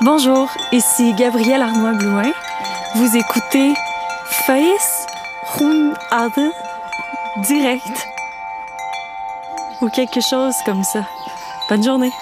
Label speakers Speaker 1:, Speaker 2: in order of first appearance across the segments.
Speaker 1: Bonjour, ici Gabrielle Arnois-Blouin. Vous écoutez Face Ade direct ou quelque chose comme ça. Bonne journée.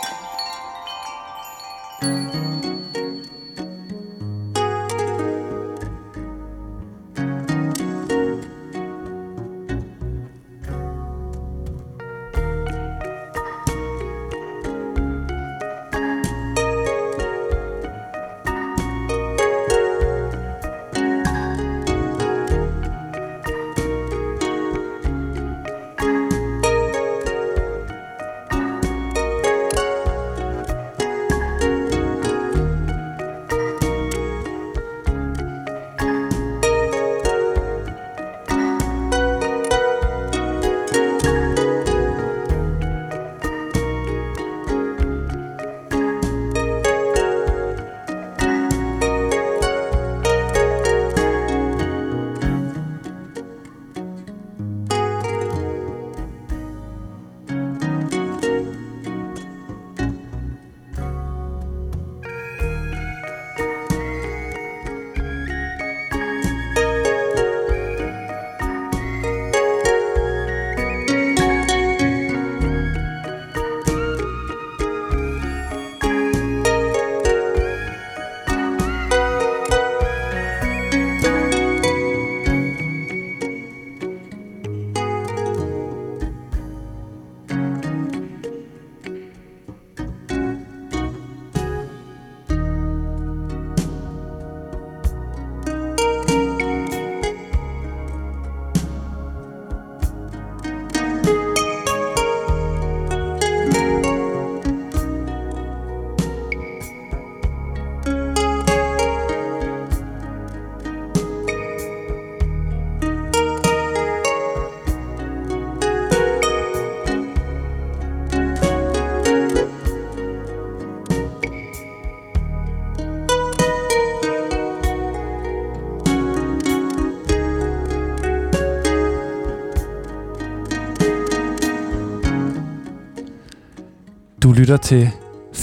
Speaker 2: Lytter til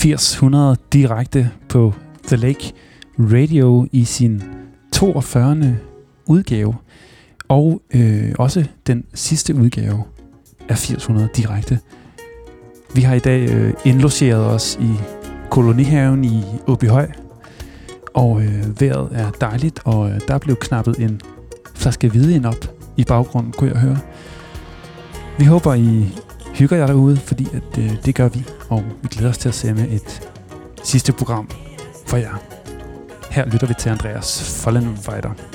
Speaker 2: 800 direkte på The Lake Radio i sin 42. udgave. Og øh, også den sidste udgave af 800 direkte. Vi har i dag øh, indlogeret os i kolonihaven i Åbyhøj. Og øh, vejret er dejligt, og øh, der blev knappet en flaske hvidvin op i baggrunden, kunne jeg høre. Vi håber, I hygger jer derude, fordi at, øh, det gør vi, og vi glæder os til at sende et sidste program for jer. Her lytter vi til Andreas Follenweider.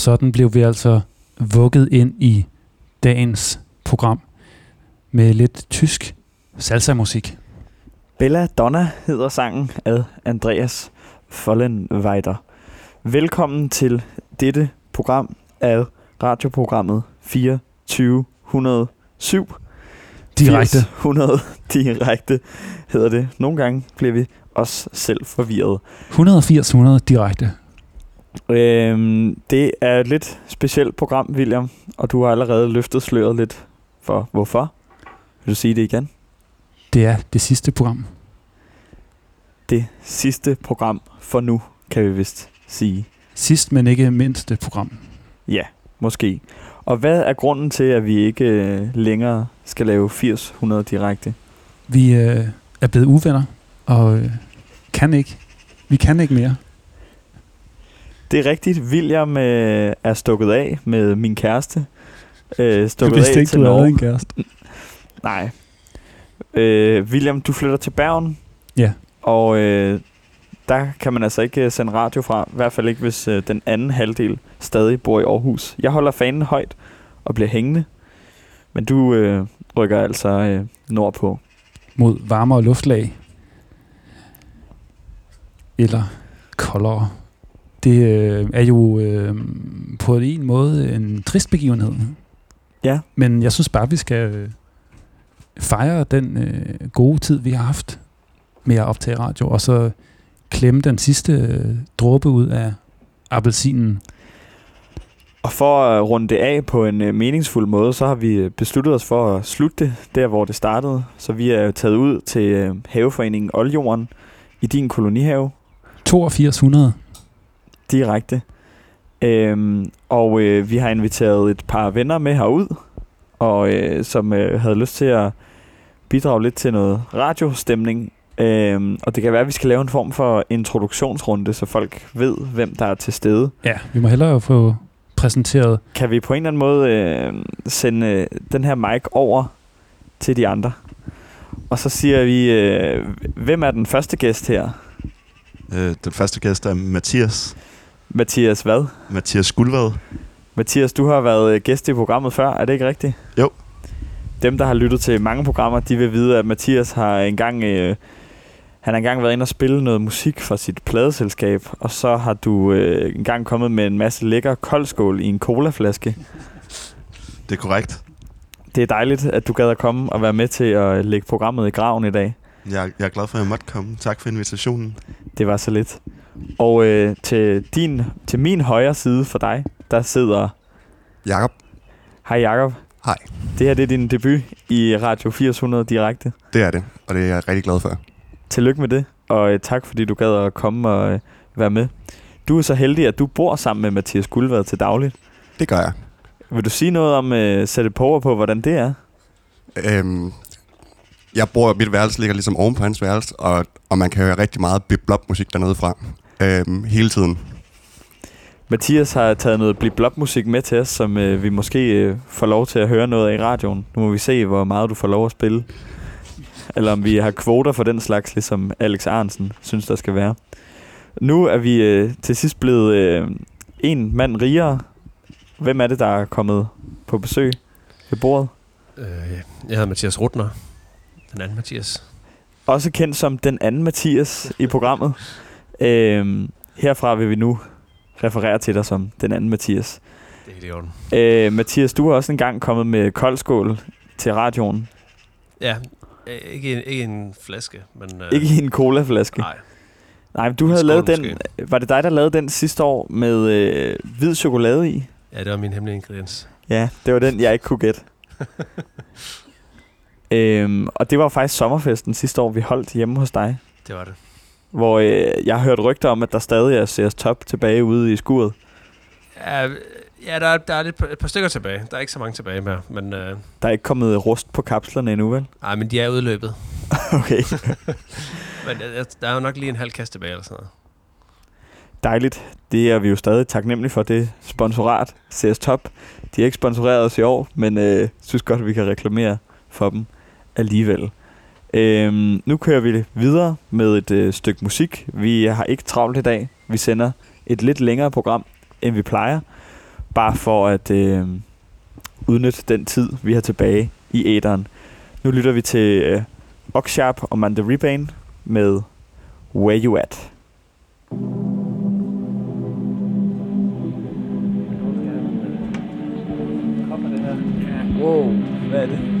Speaker 2: Og sådan blev vi altså vugget ind i dagens program med lidt tysk salsa-musik.
Speaker 3: Bella Donna hedder sangen af Andreas Follenweider. Velkommen til dette program af radioprogrammet 2407.
Speaker 2: Direkte.
Speaker 3: 100 direkte hedder det. Nogle gange bliver vi også selv forvirret.
Speaker 2: 180-100 direkte.
Speaker 3: Øhm, det er et lidt specielt program, William, og du har allerede løftet sløret lidt for hvorfor. Vil du sige det igen?
Speaker 2: Det er det sidste program.
Speaker 3: Det sidste program for nu, kan vi vist sige.
Speaker 2: Sidst, men ikke mindste program.
Speaker 3: Ja, måske. Og hvad er grunden til, at vi ikke øh, længere skal lave 80-100 direkte?
Speaker 2: Vi øh, er blevet uvenner, og øh, kan ikke. Vi kan ikke mere.
Speaker 3: Det er rigtigt. William øh, er stukket af med min kæreste. Øh, stukket
Speaker 2: vidste
Speaker 3: af
Speaker 2: ikke,
Speaker 3: til
Speaker 2: du havde en kæreste.
Speaker 3: Nej. Øh, William, du flytter til Bergen.
Speaker 2: Ja.
Speaker 3: Og øh, der kan man altså ikke øh, sende radio fra. I hvert fald ikke, hvis øh, den anden halvdel stadig bor i Aarhus. Jeg holder fanen højt og bliver hængende. Men du øh, rykker altså øh, nordpå.
Speaker 2: Mod varmere luftlag. Eller koldere. Det øh, er jo øh, på en måde en trist begivenhed.
Speaker 3: Ja.
Speaker 2: Men jeg synes bare, vi skal øh, fejre den øh, gode tid, vi har haft med at optage radio, og så klemme den sidste øh, dråbe ud af appelsinen.
Speaker 3: Og for at runde det af på en øh, meningsfuld måde, så har vi øh, besluttet os for at slutte det der, hvor det startede. Så vi er taget ud til øh, haveforeningen Oldjorden i din kolonihave
Speaker 2: 8200.
Speaker 3: direkte. Øhm, og øh, vi har inviteret et par venner med herud, og øh, som øh, havde lyst til at bidrage lidt til noget radiostemning. Øhm, og det kan være, at vi skal lave en form for introduktionsrunde, så folk ved, hvem der er til stede.
Speaker 2: Ja, vi må hellere få præsenteret.
Speaker 3: Kan vi på en eller anden måde øh, sende øh, den her mic over til de andre? Og så siger vi, øh, hvem er den første gæst her?
Speaker 4: Øh, den første gæst er Mathias.
Speaker 3: Mathias hvad?
Speaker 4: Mathias Guldvad.
Speaker 3: Mathias, du har været øh, gæst i programmet før, er det ikke rigtigt?
Speaker 4: Jo.
Speaker 3: Dem, der har lyttet til mange programmer, de vil vide, at Mathias har engang, øh, han har engang været inde og spille noget musik for sit pladeselskab, og så har du øh, engang kommet med en masse lækker koldskål i en colaflaske.
Speaker 4: Det er korrekt.
Speaker 3: Det er dejligt, at du gad at komme og være med til at lægge programmet i graven i dag.
Speaker 4: Jeg, jeg er glad for, at jeg måtte komme. Tak for invitationen.
Speaker 3: Det var så lidt. Og øh, til, din, til min højre side for dig, der sidder...
Speaker 4: Jakob,
Speaker 3: Hej Jakob.
Speaker 4: Hej.
Speaker 3: Det her det er din debut i Radio 800 direkte.
Speaker 4: det er det, og det er jeg rigtig glad for.
Speaker 3: Tillykke med det, og øh, tak fordi du gad at komme og øh, være med. Du er så heldig, at du bor sammen med Mathias Guldvad til dagligt.
Speaker 4: Det gør jeg.
Speaker 3: Vil du sige noget om, øh, sætte på på, hvordan det er?
Speaker 4: Øhm, jeg bor, mit værelse ligger ligesom oven på hans værelse, og, og man kan høre rigtig meget bip musik dernede fra. Øhm, hele tiden.
Speaker 3: Mathias har taget noget blip musik med til os, som øh, vi måske øh, får lov til at høre noget af i radioen. Nu må vi se, hvor meget du får lov at spille. Eller om vi har kvoter for den slags, ligesom Alex Arnsen synes, der skal være. Nu er vi øh, til sidst blevet øh, en mand rigere. Hvem er det, der er kommet på besøg ved bordet?
Speaker 5: Øh, jeg hedder Mathias Rutner. Den anden Mathias.
Speaker 3: Også kendt som den anden Mathias i programmet. Øh, herfra vil vi nu referere til dig som den anden Mathias.
Speaker 5: Det er i orden.
Speaker 3: Øh, Mathias, du har også engang kommet med koldskål til radioen.
Speaker 5: Ja, øh, ikke en, ikke en flaske, men... Øh,
Speaker 3: Ikke en colaflaske.
Speaker 5: Nej,
Speaker 3: Nej, men du
Speaker 5: En
Speaker 3: havde lavet den...
Speaker 5: måske.
Speaker 3: Var det dig, der lavede den sidste år med øh, hvid chokolade i?
Speaker 5: ja, det var min hemmelige ingrediens.
Speaker 3: Ja, det var den, jeg ikke kunne gætte. øhm, og det var faktisk sommerfesten sidste år, vi holdt hjemme hos dig.
Speaker 5: Det var det.
Speaker 3: Hvor øh, jeg har hørt rygter om, at der stadig er CS Top tilbage ude i skuret.
Speaker 5: Ja, ja der, er, der er lidt, et par stykker tilbage. Der er ikke så mange tilbage mere, men... Øh,
Speaker 3: Der er ikke kommet rust på kapslerne endnu, vel?
Speaker 5: ej, men de er udløbet.
Speaker 3: Okay,
Speaker 5: Men øh, der er jo nok lige en halv kasse tilbage eller sådan noget.
Speaker 3: dejligt. Det er vi jo stadig taknemmelige for, det sponsorat, CS Top. De er ikke sponsoreret os i år, men øh, synes godt, at vi kan reklamere for dem alligevel. Øhm, nu kører vi videre med et øh, stykke musik. Vi har ikke travlt i dag. Vi sender et lidt længere program, end vi plejer. Bare for at øh, udnytte den tid, vi har tilbage i æderen. Nu lytter vi til øh, Oxsharp og Manda Rebane med Where You At. Wow, hvad er det?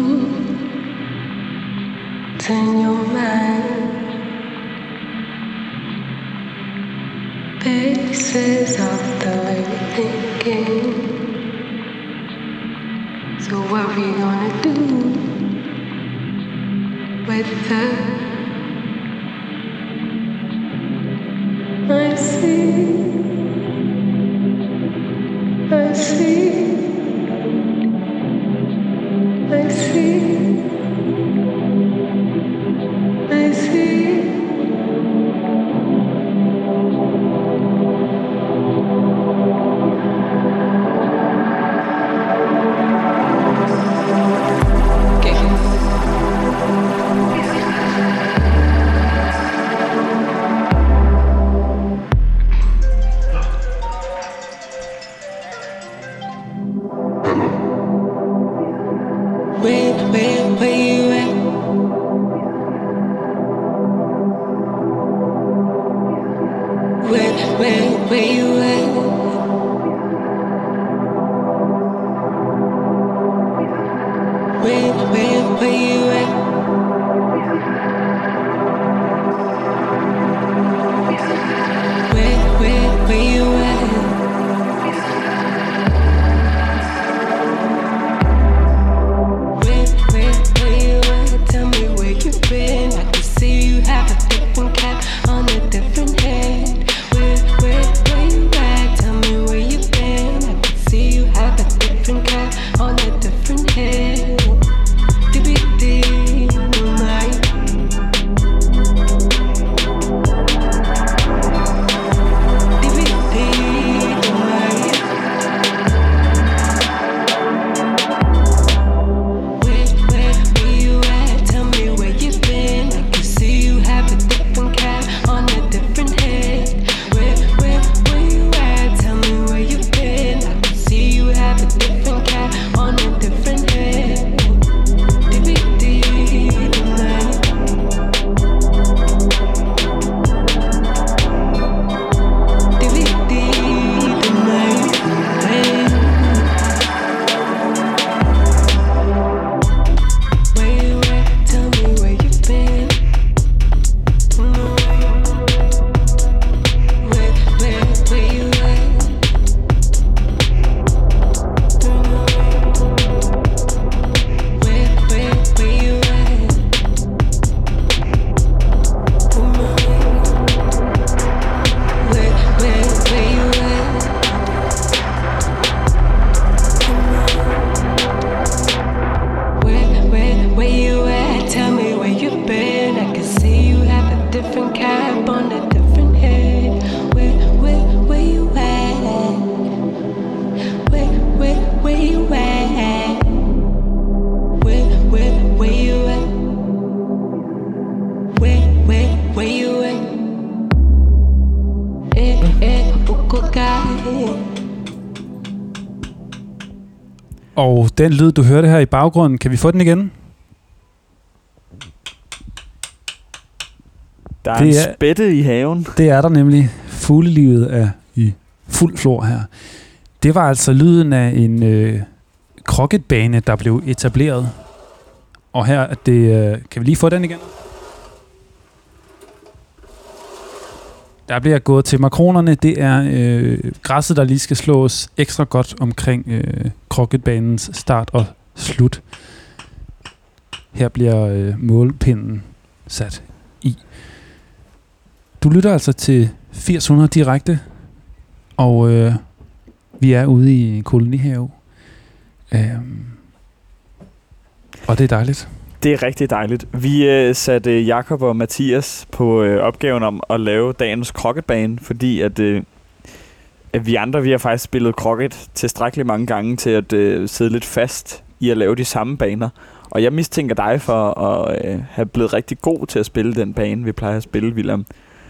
Speaker 6: thinking. So what we gonna do with the
Speaker 2: den lyd, du hørte her i baggrunden, kan vi få den igen?
Speaker 3: Der er
Speaker 2: Det
Speaker 3: en
Speaker 2: er-
Speaker 3: spætte i haven.
Speaker 2: Det er der nemlig. Fuglelivet er i fuld flor her. Det var altså lyden af en øh, krokketbane, der blev etableret. Og her er det... Øh, kan vi lige få den igen? Der bliver gået til makronerne. Det er øh, græsset, der lige skal slås ekstra godt omkring øh, kroketbanens start og slut. Her bliver øh, målpinden sat i. Du lytter altså til 800 direkte, og øh, vi er ude i en kolonihave. Øh, og det er dejligt.
Speaker 3: Det er rigtig dejligt. Vi øh, satte Jakob og Mathias på øh, opgaven om at lave dagens krokketbane, fordi at, øh, at vi andre vi har faktisk spillet krokket tilstrækkeligt mange gange til at øh, sidde lidt fast i at lave de samme baner. Og jeg mistænker dig for at øh, have blevet rigtig god til at spille den bane, vi plejer at spille, William.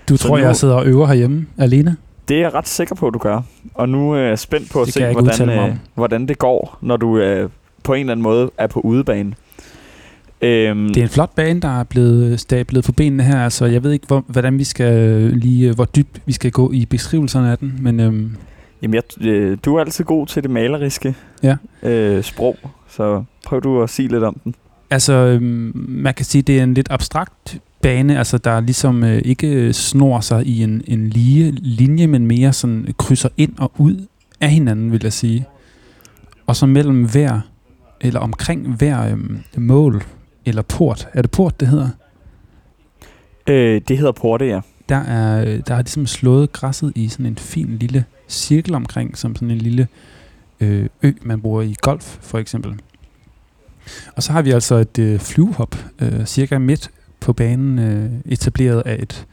Speaker 2: Du
Speaker 3: Så
Speaker 2: tror,
Speaker 3: nu-
Speaker 2: jeg sidder og øver herhjemme alene?
Speaker 3: Det er jeg ret sikker på, at du gør. Og nu er jeg spændt på at
Speaker 2: Det
Speaker 3: se, hvordan, øh, hvordan det går, når du øh, på en eller anden måde er på udebane. Øhm,
Speaker 2: Det er en flot bane, der er blevet stablet på benene her. Altså, jeg ved ikke, hvor, hvordan vi skal øh, lige, øh, hvor dybt vi skal gå i beskrivelserne af den, men øhm,
Speaker 3: Jamen, jeg, øh, du er altid god til det maleriske
Speaker 2: Ja.
Speaker 3: øh, sprog, så prøv du at sige lidt om den.
Speaker 2: altså, øhm, man kan sige, det er en lidt abstrakt bane, altså der ligesom øh, ikke snor sig i en, en lige linje, men mere sådan krydser ind og ud af hinanden, vil jeg sige. Og så mellem hver, eller omkring hver øhm, mål, eller port, er det port, det hedder?
Speaker 3: Øh, det hedder Porte, ja.
Speaker 2: der er, der er ligesom slået græsset i sådan en fin lille cirkel omkring, som sådan en lille øh, ø, man bruger i golf for eksempel. Og så har vi altså et øh, flyvehop, øh, cirka midt på banen, øh, etableret af et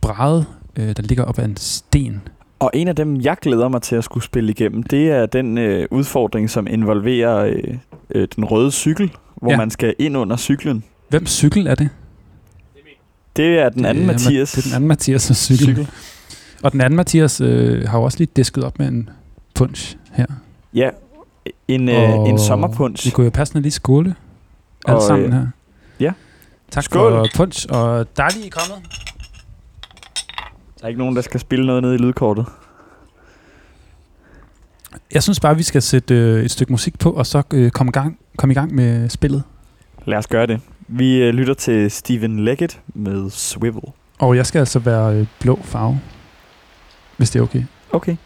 Speaker 2: bræde, øh, der ligger op ad en sten.
Speaker 3: Og en af dem, jeg glæder mig til at skulle spille igennem, det er den øh, udfordring, som involverer øh, øh, den røde cykel, hvor
Speaker 2: Ja.
Speaker 3: man skal ind under cyklen.
Speaker 2: Hvem cykel er det?
Speaker 3: Det er den anden
Speaker 2: det er,
Speaker 3: Mathias.
Speaker 2: Det er den anden Mathias' cykel. cykel. Og den anden Mathias øh, har jo også lige disket op med en punch her.
Speaker 3: Ja, en, øh, en sommerpunch.
Speaker 2: Vi kunne jo passende lige skåle alle
Speaker 3: Og,
Speaker 2: sammen
Speaker 3: øh,
Speaker 2: her.
Speaker 3: ja.
Speaker 2: Tak
Speaker 3: Skål.
Speaker 2: for punch, og I er kommet.
Speaker 3: Der er ikke nogen, der skal spille noget nede i lydkortet.
Speaker 2: Jeg synes bare, vi skal sætte øh, et stykke musik på, og så øh, komme, i gang, komme i gang med spillet.
Speaker 3: Lad os gøre det. Vi øh, lytter til Steven Leggett med Swivel.
Speaker 2: Og jeg skal altså være øh, blå farve, hvis det er okay.
Speaker 3: Okay.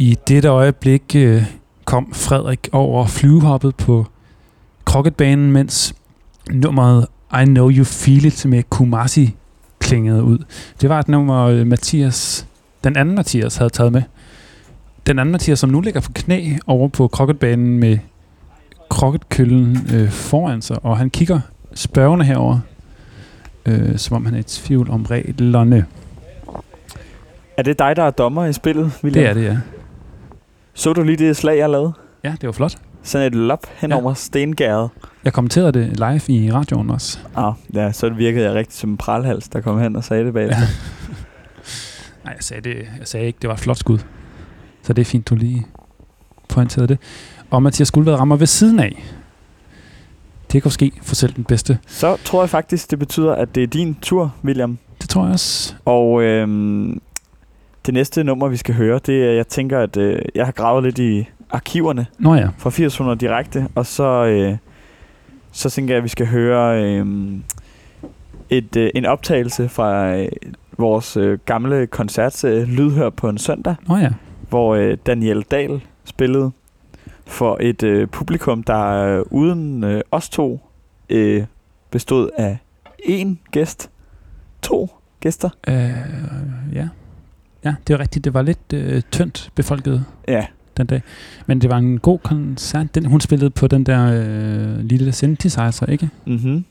Speaker 7: I
Speaker 2: dette øjeblik øh, kom Frederik over flyvehoppet på krokketbanen, mens nummeret I Know You Feel It med Kumasi klingede ud. Det var et nummer, øh, Mathias, den anden Mathias havde taget med. Den anden Mathias, som nu ligger på knæ over på krokketbanen med krokketkøllen øh, foran sig, og han kigger spørgende herover, øh, som om han er i tvivl om reglerne.
Speaker 3: Er det dig, der er dommer i spillet, William?
Speaker 2: Det er det, ja.
Speaker 3: Så du lige det slag, jeg lavede?
Speaker 2: Ja, det var flot.
Speaker 3: Sådan et lop hen
Speaker 2: Ja.
Speaker 3: over stengæret.
Speaker 2: Jeg kommenterede det live i radioen også.
Speaker 3: Ah, ja, så virkede jeg rigtig som en pralhals, der kom hen og sagde det bagefter.
Speaker 2: Ja. Nej, jeg sagde, det, jeg sagde ikke, det var et flot skud. Så det er fint, du lige pointerede det. Og Mathias Guldvad rammer ved siden af. Det kan ske for selv den bedste.
Speaker 3: Så tror jeg faktisk, det betyder, at det er din tur, William.
Speaker 2: Det tror jeg også.
Speaker 3: Og øhm, det næste nummer, vi skal høre, det er, jeg tænker, at øh, jeg har gravet lidt i arkiverne
Speaker 2: Nå ja.
Speaker 3: fra 800 direkte, og så, øh, så tænker jeg, at vi skal høre øh, et, øh, en optagelse fra øh, vores øh, gamle koncert, øh, Lydhør på en søndag,
Speaker 2: Nå ja.
Speaker 3: hvor øh, Daniel Dahl spillede for et øh, publikum, der øh, uden øh, os to øh, bestod af én gæst, to gæster.
Speaker 2: Øh, ja. Ja, det er rigtigt. Det var lidt øh, tyndt befolket
Speaker 3: Ja,
Speaker 2: den dag. Men det var en god koncert. Den, hun spillede på den der øh, lille synthesizer, ikke?
Speaker 3: mhm.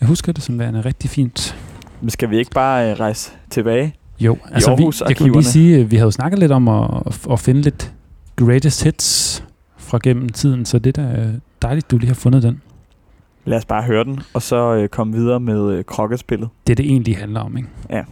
Speaker 2: Jeg husker det som værende rigtig fint.
Speaker 3: Men skal vi ikke bare øh, rejse tilbage?
Speaker 2: Jo, altså vi, jeg kunne lige sige, at vi havde jo snakket lidt om at, at finde lidt greatest hits fra gennem tiden, så det er da dejligt, du lige har fundet den.
Speaker 3: Lad os bare høre den, og så øh, komme videre med øh, krokkespillet.
Speaker 2: Det er det egentlig handler om, ikke?
Speaker 3: Ja.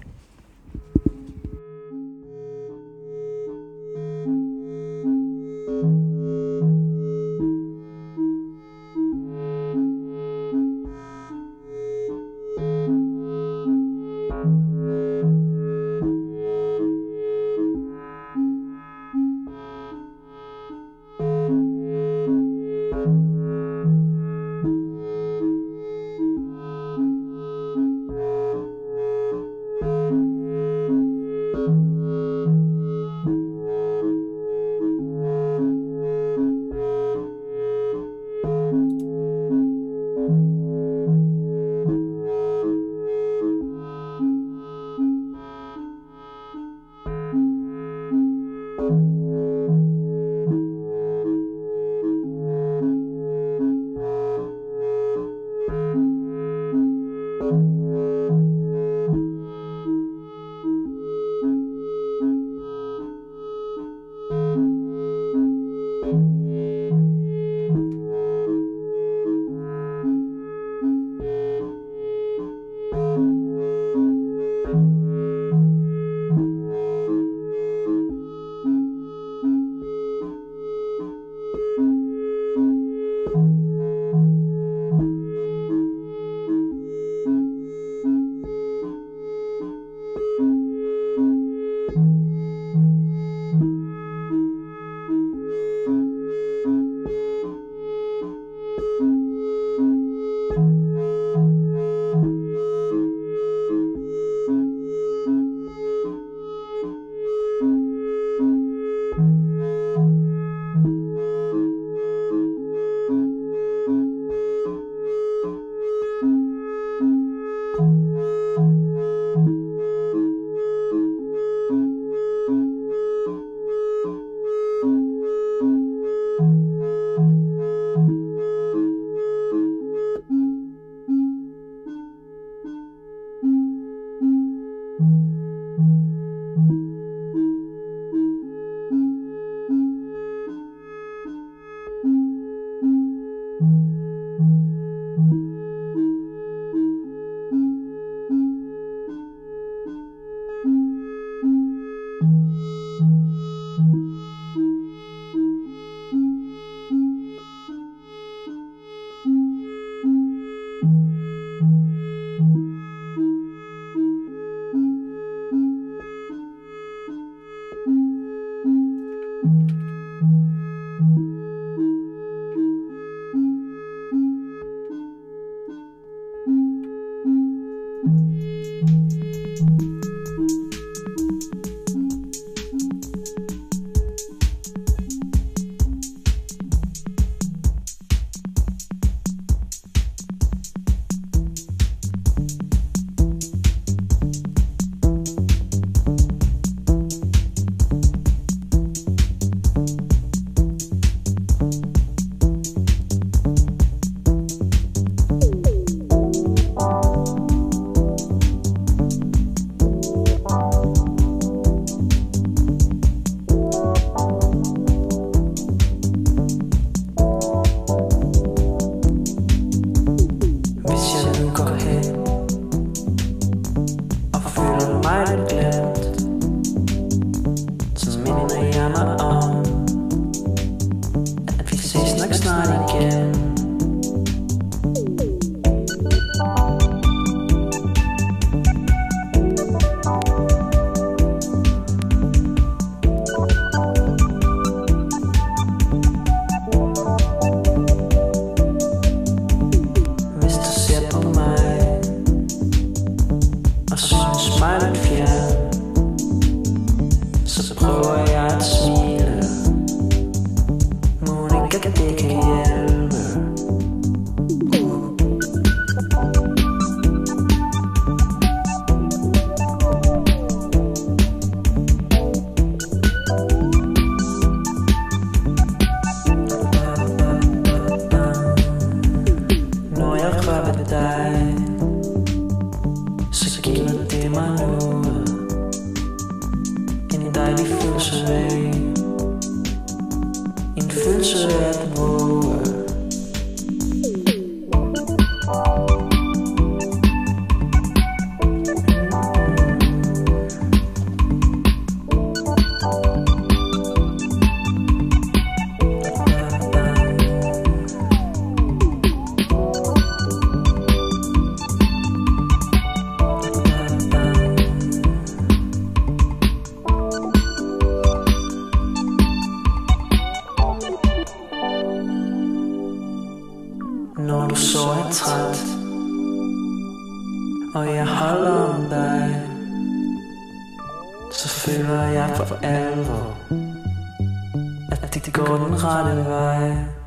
Speaker 7: Så er træt. Og jeg holder om dig. Så føler jeg for alvor At det går den rette vej.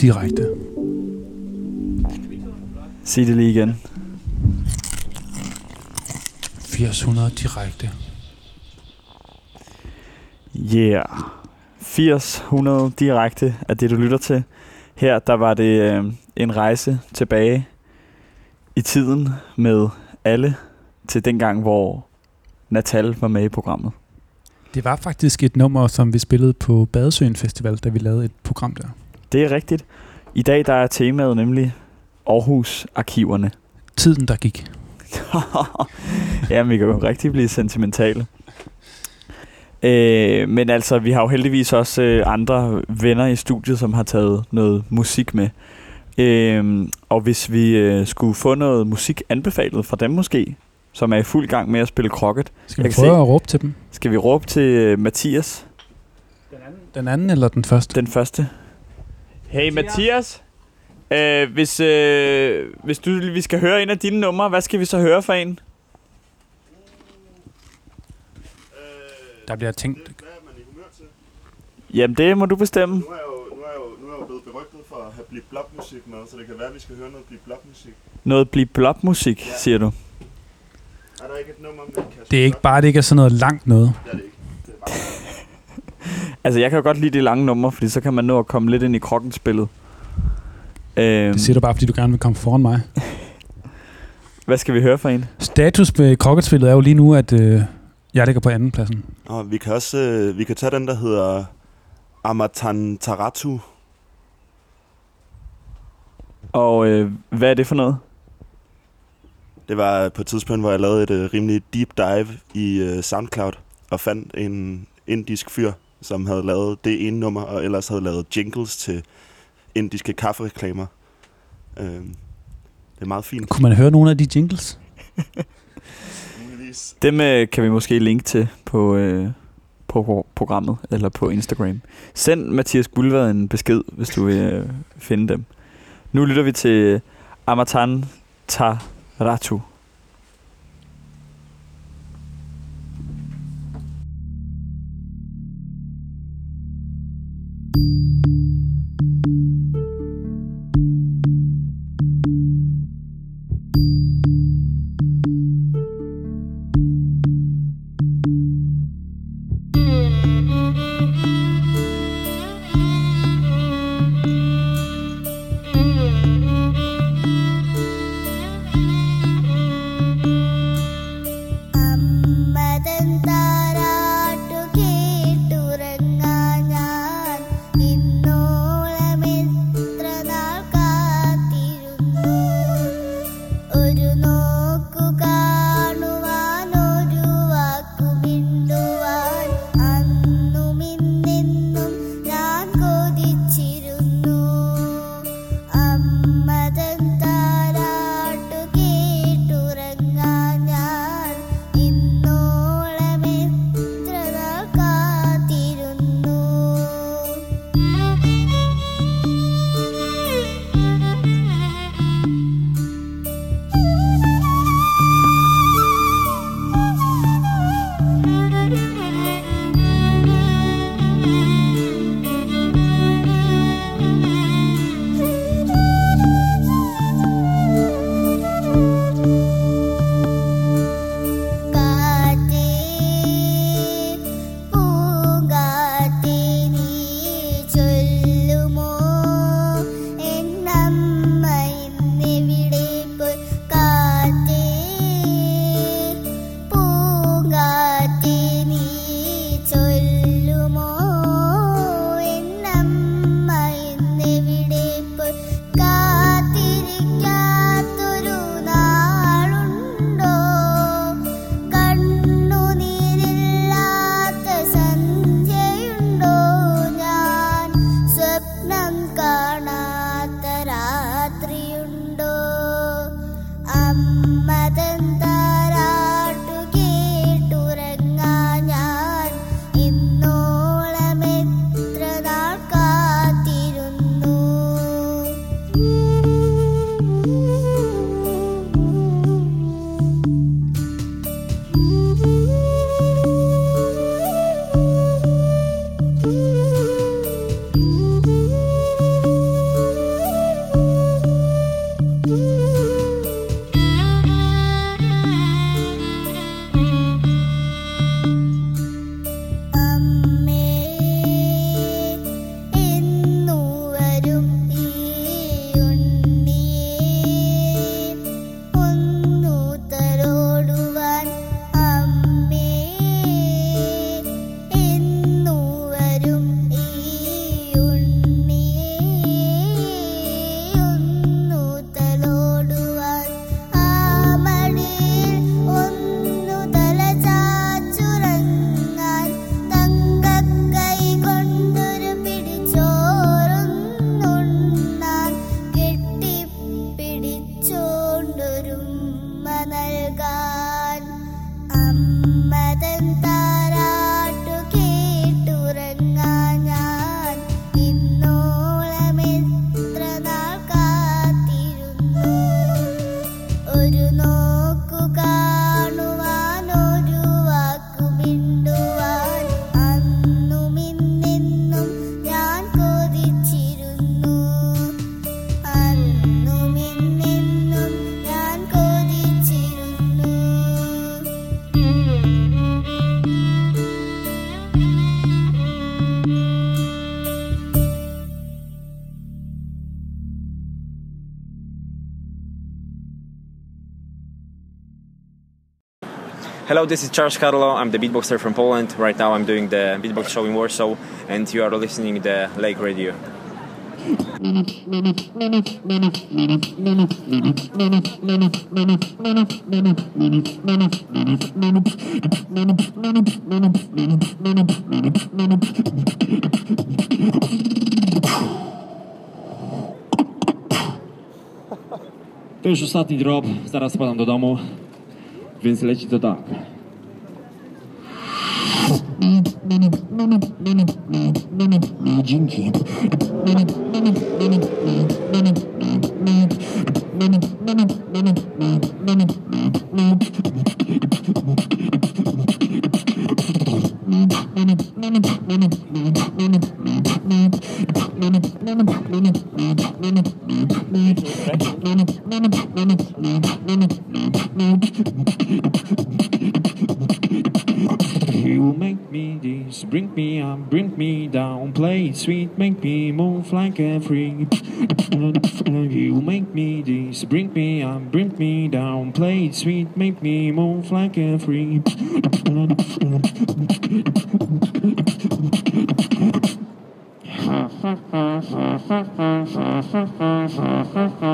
Speaker 2: Direkte.
Speaker 3: Sig det lige igen.
Speaker 2: 800 direkte.
Speaker 3: Yeah. 80, 100 direkte er det, du lytter til. Her, der var det øh, en rejse tilbage i tiden med alle til den gang, hvor Natal var med i programmet.
Speaker 2: Det var faktisk et nummer, som vi spillede på Badesøen Festival, da vi lavede et program der.
Speaker 3: Det er rigtigt. I dag der er temaet nemlig Aarhus-arkiverne.
Speaker 2: Tiden, der gik.
Speaker 3: ja, vi kan jo rigtig blive sentimentale. Øh, men altså, vi har jo heldigvis også øh, andre venner i studiet, som har taget noget musik med. Øh, og hvis vi øh, skulle få noget musik anbefalet fra dem måske, som er i fuld gang med at spille krokket,
Speaker 2: Skal
Speaker 3: Jeg
Speaker 2: vi prøve
Speaker 3: se-
Speaker 2: at råbe til dem?
Speaker 3: skal vi råbe til øh, Mathias,
Speaker 2: Den anden eller den første?
Speaker 3: den første. Hey Mathias, øh, hvis, øh, hvis du, vi skal høre en af dine numre, hvad skal vi så høre for en?
Speaker 2: Der bliver tænkt...
Speaker 3: Jamen det må du bestemme.
Speaker 4: Nu er jeg jo, nu er jeg jo, nu er jeg jo blevet berygtet for at have blivet blokmusik med, så det kan være, at vi skal høre noget blive blokmusik.
Speaker 3: Noget blive blopmusik,
Speaker 4: Ja.
Speaker 3: siger du.
Speaker 4: Er der ikke et nummer med Kasper
Speaker 2: Det er ikke bare, det ikke er sådan noget langt noget.
Speaker 4: Det er det ikke. Det er bare...
Speaker 3: Altså, jeg kan jo godt lide de lange numre, fordi så kan man nå at komme lidt ind i krokkenspillet. Øhm,
Speaker 2: Det siger du bare, fordi du gerne vil komme foran mig.
Speaker 3: hvad skal vi høre for en?
Speaker 2: Status ved krokketspillet er jo lige nu, at øh, jeg ligger på anden pladsen.
Speaker 8: Og vi kan også øh, vi kan tage den, der hedder Amatan Taratu.
Speaker 3: Og øh, hvad er det for noget?
Speaker 8: Det var på et tidspunkt, hvor jeg lavede et øh, rimelig deep dive i øh, SoundCloud og fandt en indisk fyr, som havde lavet det ene nummer, og ellers havde lavet jingles til indiske kaffereklamer. Øh, det er meget fint.
Speaker 2: Kunne man høre nogle af de jingles?
Speaker 3: Dem øh, kan vi måske linke til på, øh, på programmet eller på Instagram. Send Mathias Gulvad en besked, hvis du vil øh, finde dem. Nu lytter vi til Amatan Taratu.
Speaker 6: Thank
Speaker 9: Hello, this is Charles Carlo. I'm the beatboxer from Poland. Right now, I'm doing the beatbox show in Warsaw, and you are listening the Lake Radio.
Speaker 10: To już ostatni drop, zaraz spadam do domu, więc leci to tak. Dzięki. Sweet, make me move like a freak. You make me this, bring me up, bring me down, play it sweet, make me move like a freak.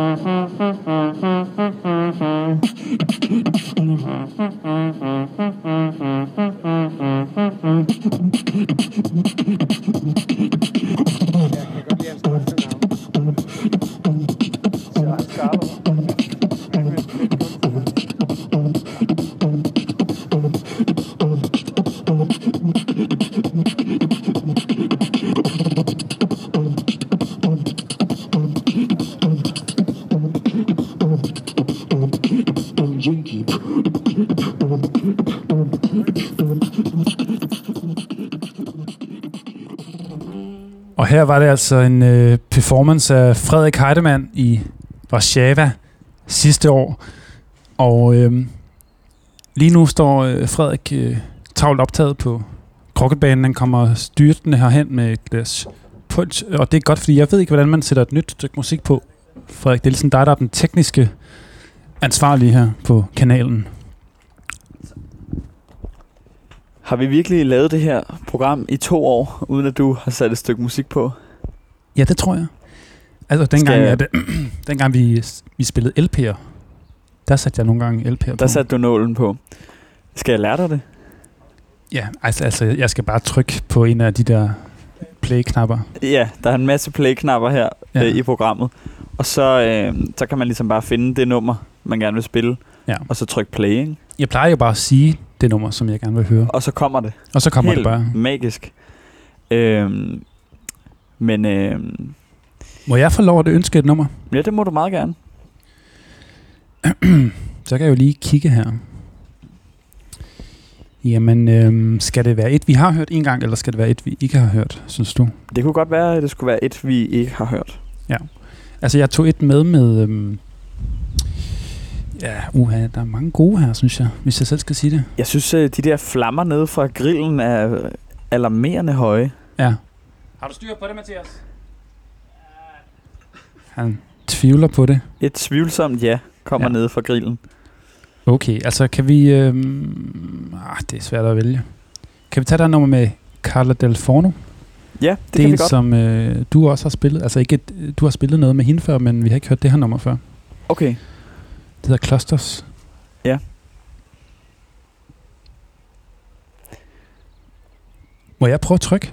Speaker 10: Dzięki.
Speaker 2: Var det altså en øh, performance af Frederik Heidemann i Warszawa sidste år. Og øh, lige nu står øh, Frederik øh, travlt optaget på kroketbanen. Han kommer styrtende herhen med et glas punch. Og det er godt, fordi jeg ved ikke, hvordan man sætter et nyt stykke musik på. Frederik, det er ligesom dig, der er den tekniske ansvarlige her på kanalen.
Speaker 3: Har vi virkelig lavet det her program i to år, uden at du har sat et stykke musik på?
Speaker 2: Ja, det tror jeg. Altså, dengang,
Speaker 3: Skal-
Speaker 2: at, dengang vi, vi spillede LP'er, der satte jeg nogle gange LP'er på.
Speaker 3: Der satte du nålen på. Skal jeg lære dig det?
Speaker 2: Ja, altså, altså, jeg skal bare trykke på en af de der play-knapper.
Speaker 3: Ja, der er en masse play-knapper her
Speaker 2: Ja.
Speaker 3: øh, i programmet. Og så, øh, så kan man ligesom bare finde det nummer, man gerne vil spille.
Speaker 2: Ja.
Speaker 3: Og så trykke play, ikke?
Speaker 2: Jeg plejer jo bare at sige det nummer, som jeg gerne vil høre.
Speaker 3: Og så kommer det.
Speaker 2: Og så kommer
Speaker 3: Helt
Speaker 2: det bare.
Speaker 3: magisk. Øhm, men øhm,
Speaker 2: Må jeg få lov at ønske et nummer?
Speaker 3: ja, det må du meget gerne.
Speaker 2: Så kan jeg jo lige kigge her. Jamen, øhm, skal det være et, vi har hørt en gang, eller skal det være et, vi ikke har hørt, synes du?
Speaker 3: Det kunne godt være, at det skulle være et, vi ikke har hørt.
Speaker 2: Altså, jeg tog et med med... Øhm, ja, uha, der er mange gode her, synes jeg, hvis jeg selv skal sige det.
Speaker 3: Jeg synes, øh, de der flammer nede fra grillen er øh, alarmerende høje.
Speaker 2: Ja,
Speaker 10: Har du styr på det, Mathias?
Speaker 2: han tvivler på det.
Speaker 3: Et tvivlsomt ja kommer
Speaker 2: Ja.
Speaker 3: nede fra grillen.
Speaker 2: Okay, altså kan vi... Øhm, ah, det er svært at vælge. Kan vi tage der nummer med Carla Del Forno?
Speaker 3: Ja, det,
Speaker 2: Det,
Speaker 3: det
Speaker 2: er
Speaker 3: kan
Speaker 2: en,
Speaker 3: vi godt.
Speaker 2: som øh, du også har spillet. Altså ikke et, du har spillet noget med hende før, men vi har ikke hørt det her nummer før.
Speaker 3: Okay.
Speaker 2: Det hedder Clusters.
Speaker 3: Ja.
Speaker 2: Må jeg prøve at trykke?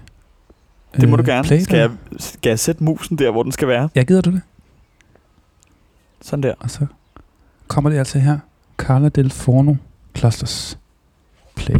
Speaker 3: Det må
Speaker 2: Øh,
Speaker 3: du gerne.
Speaker 2: play
Speaker 3: Skal jeg, skal jeg sætte musen der, hvor den skal være?
Speaker 2: Ja, gider du det?
Speaker 3: Sådan der.
Speaker 2: Og så kommer det altså her. Carla Del Forno Clusters. Play.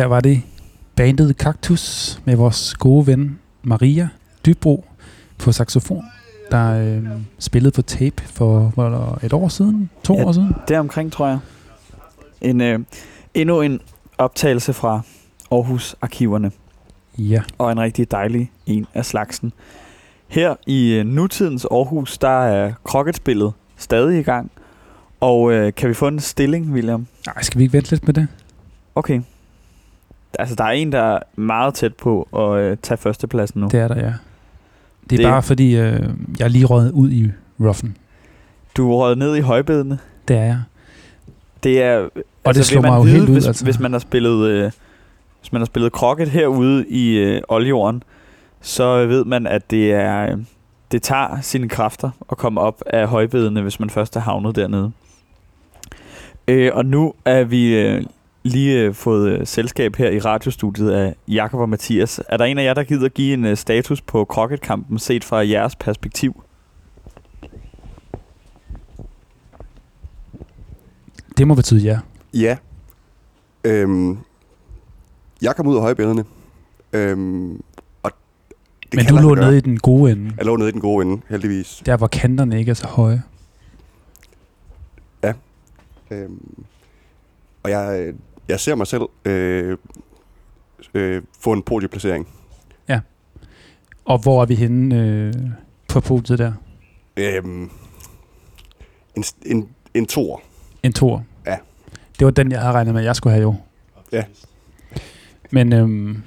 Speaker 2: Her var det bandet Cactus med vores gode ven Maria Dybro på saxofon, der øh, spillede på tape for der et år siden, to
Speaker 3: Ja.
Speaker 2: år siden.
Speaker 3: Det er omkring, tror jeg. En, øh, endnu en optagelse fra Aarhus Arkiverne.
Speaker 2: Ja,
Speaker 3: og en rigtig dejlig en af slagsen. Her i øh, nutidens Aarhus, der er krokketspillet stadig i gang. Og øh, kan vi få en stilling, William?
Speaker 2: Ej, skal vi ikke vente lidt med det?
Speaker 3: Okay. Altså, der er en, der er meget tæt på at øh, tage førstepladsen nu.
Speaker 2: Det er der, ja. Det er
Speaker 3: Det-
Speaker 2: bare fordi, øh, jeg er lige røget ud i roughen.
Speaker 3: Du er røget ned i højbedene.
Speaker 2: Det er jeg.
Speaker 3: Det er... Og
Speaker 2: det slår mig jo
Speaker 3: vide,
Speaker 2: helt ud,
Speaker 3: hvis,
Speaker 2: altså.
Speaker 3: hvis man har spillet... Øh, hvis man har spillet krokket herude i øh, oldjorden, så ved man, at det er... Øh, det tager sine kræfter at komme op af højbedene, hvis man først er havnet dernede. Øh, og nu er vi øh, lige øh, fået øh, selskab her i radiostudiet af Jakob og Mathias. Er der en af jer, der gider give en øh, status på krokketkampen set fra jeres perspektiv?
Speaker 2: Det må betyde ja.
Speaker 4: Ja. Øhm, jeg kom ud af højbælgerne. Øhm, og det
Speaker 2: Men
Speaker 4: kan
Speaker 2: du
Speaker 4: lade
Speaker 2: lå nede i den gode ende.
Speaker 4: Jeg lå nede i den gode ende, heldigvis.
Speaker 2: Der, hvor kanterne ikke er så høje.
Speaker 4: Øhm, og jeg, øh, jeg ser mig selv øh, øh, få en podieplacering.
Speaker 2: Og hvor er vi henne øh, på podiet der?
Speaker 4: Øhm, en, en, en tor.
Speaker 2: En tor.
Speaker 4: Ja.
Speaker 2: Det var den, jeg havde regnet med, at jeg skulle have jo.
Speaker 4: Ja.
Speaker 2: Men øhm,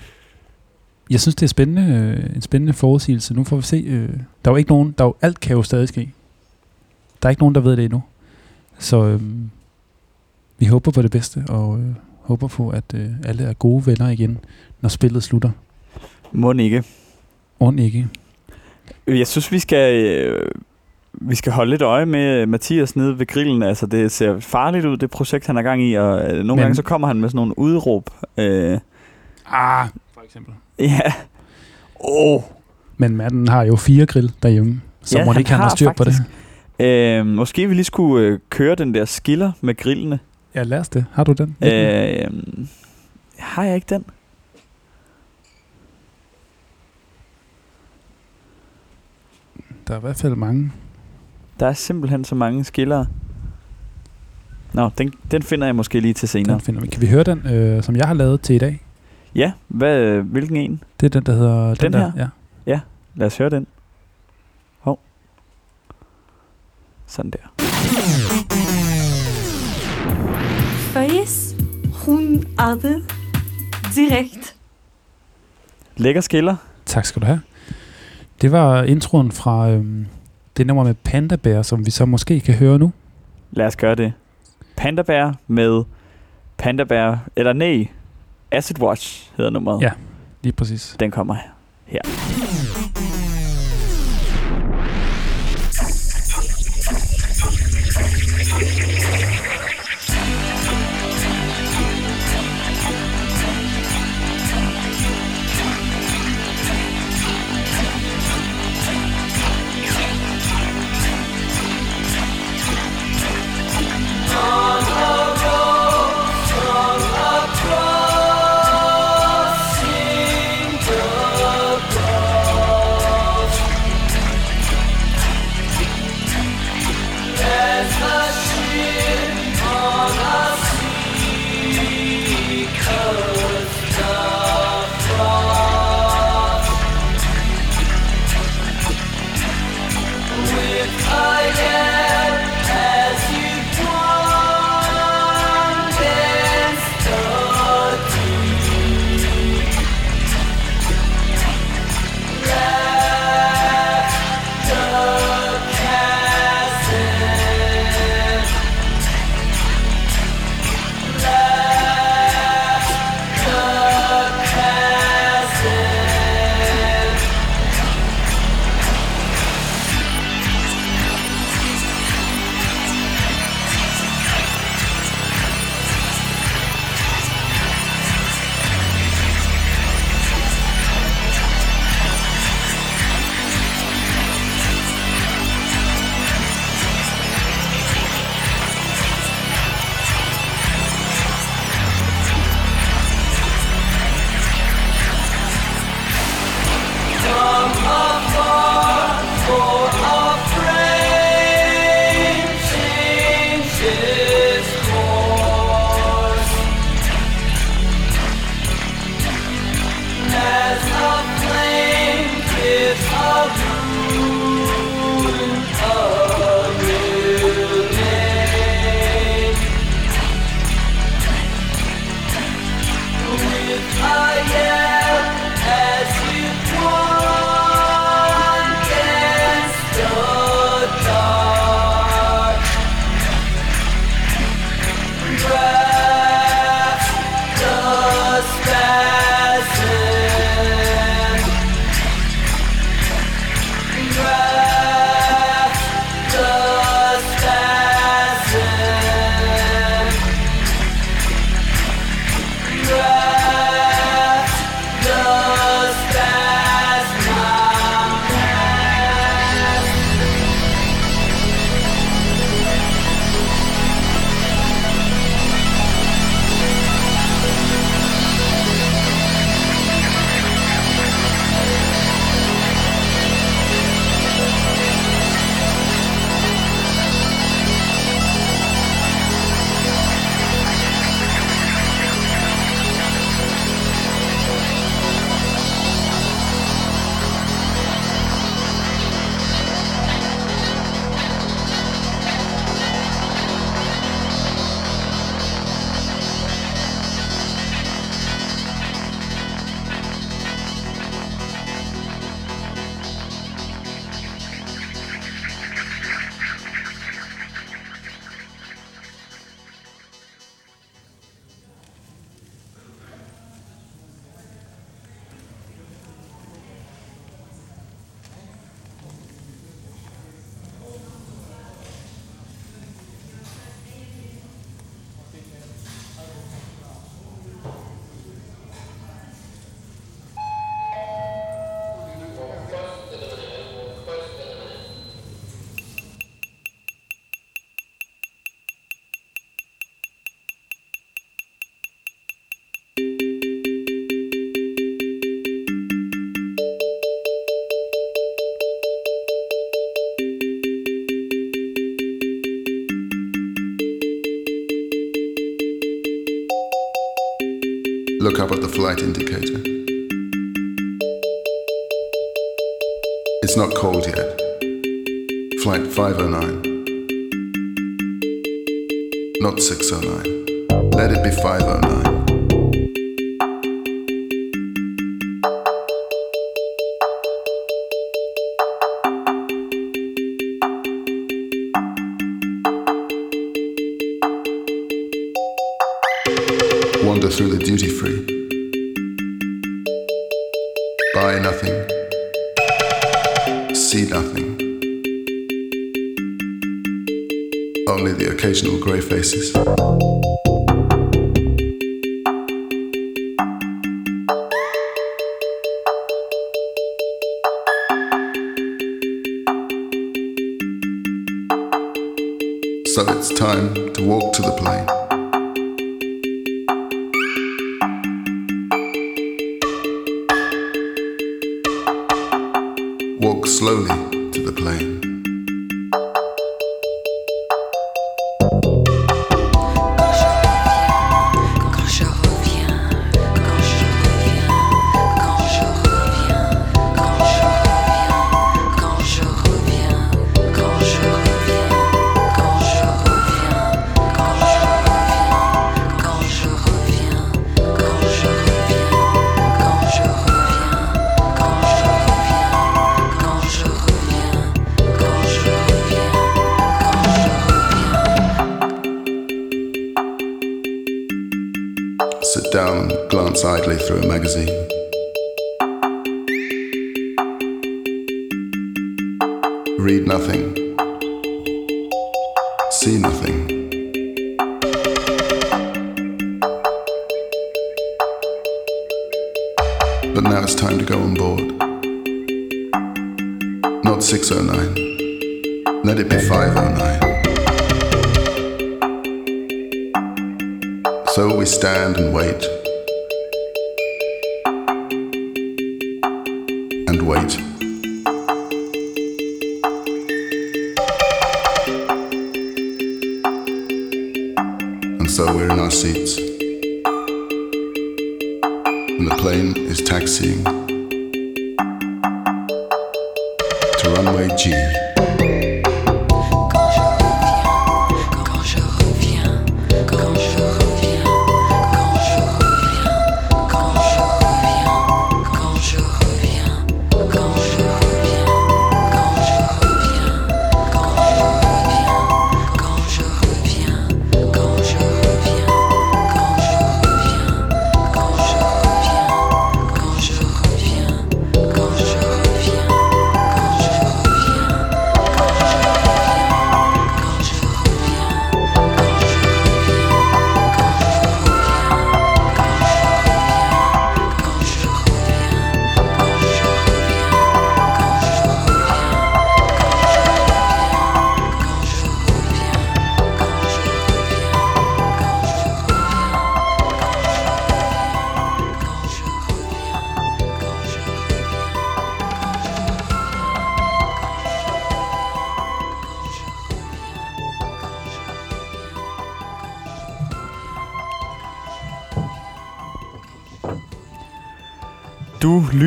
Speaker 2: jeg synes, det er spændende, øh, en spændende forudsigelse. Nu får vi se. Øh, der er jo ikke nogen, der er jo, alt kan jo stadig ske. Der er ikke nogen, der ved det endnu. Så øhm, vi håber på det bedste, og øh, håber på, at øh, alle er gode venner igen, når spillet slutter.
Speaker 3: Må ikke.
Speaker 2: Und ikke.
Speaker 3: Jeg synes, vi skal, øh, vi skal holde lidt øje med Mathias nede ved grillen. Altså, det ser farligt ud, det projekt, han er gang i. Og øh, nogle
Speaker 2: Men-
Speaker 3: gange så kommer han med sådan nogle udråb. Øh,
Speaker 2: Ah, for eksempel.
Speaker 3: ja. Åh. Oh.
Speaker 2: Men manden har jo fire grill derhjemme, så
Speaker 3: Ja,
Speaker 2: må det
Speaker 3: han
Speaker 2: ikke han har styr på det.
Speaker 3: faktisk. Øh, måske vi lige skulle øh, køre den der skiller med grillene.
Speaker 2: Ja, lad os det. Har du den?
Speaker 3: Øh, har jeg ikke den?
Speaker 2: Der er i hvert fald mange.
Speaker 3: Der er simpelthen så mange skillere. Nå, den, den finder jeg måske lige til senere.
Speaker 2: Den finder vi. Kan vi høre den, øh, som jeg har lavet til i dag?
Speaker 3: Ja, hvad, hvilken en?
Speaker 2: Det er den, der hedder... Den,
Speaker 3: Den
Speaker 2: der,
Speaker 3: her?
Speaker 2: Ja.
Speaker 3: Lad os høre den. Hov. Sådan der.
Speaker 1: Hun adde, direkt.
Speaker 3: Lækker skiller.
Speaker 2: Tak skal du have. Det var introen fra øhm, det nummer med Panda Bear, som vi så måske kan høre nu.
Speaker 3: Lad os gøre det. Panda Bear med Panda Bear, eller nej, Acid Watch hedder nummeret.
Speaker 2: Ja. Lige præcis.
Speaker 3: Den kommer her.
Speaker 11: Flight indicator. It's not cold yet. Flight 509. Not 609. Let it be 509.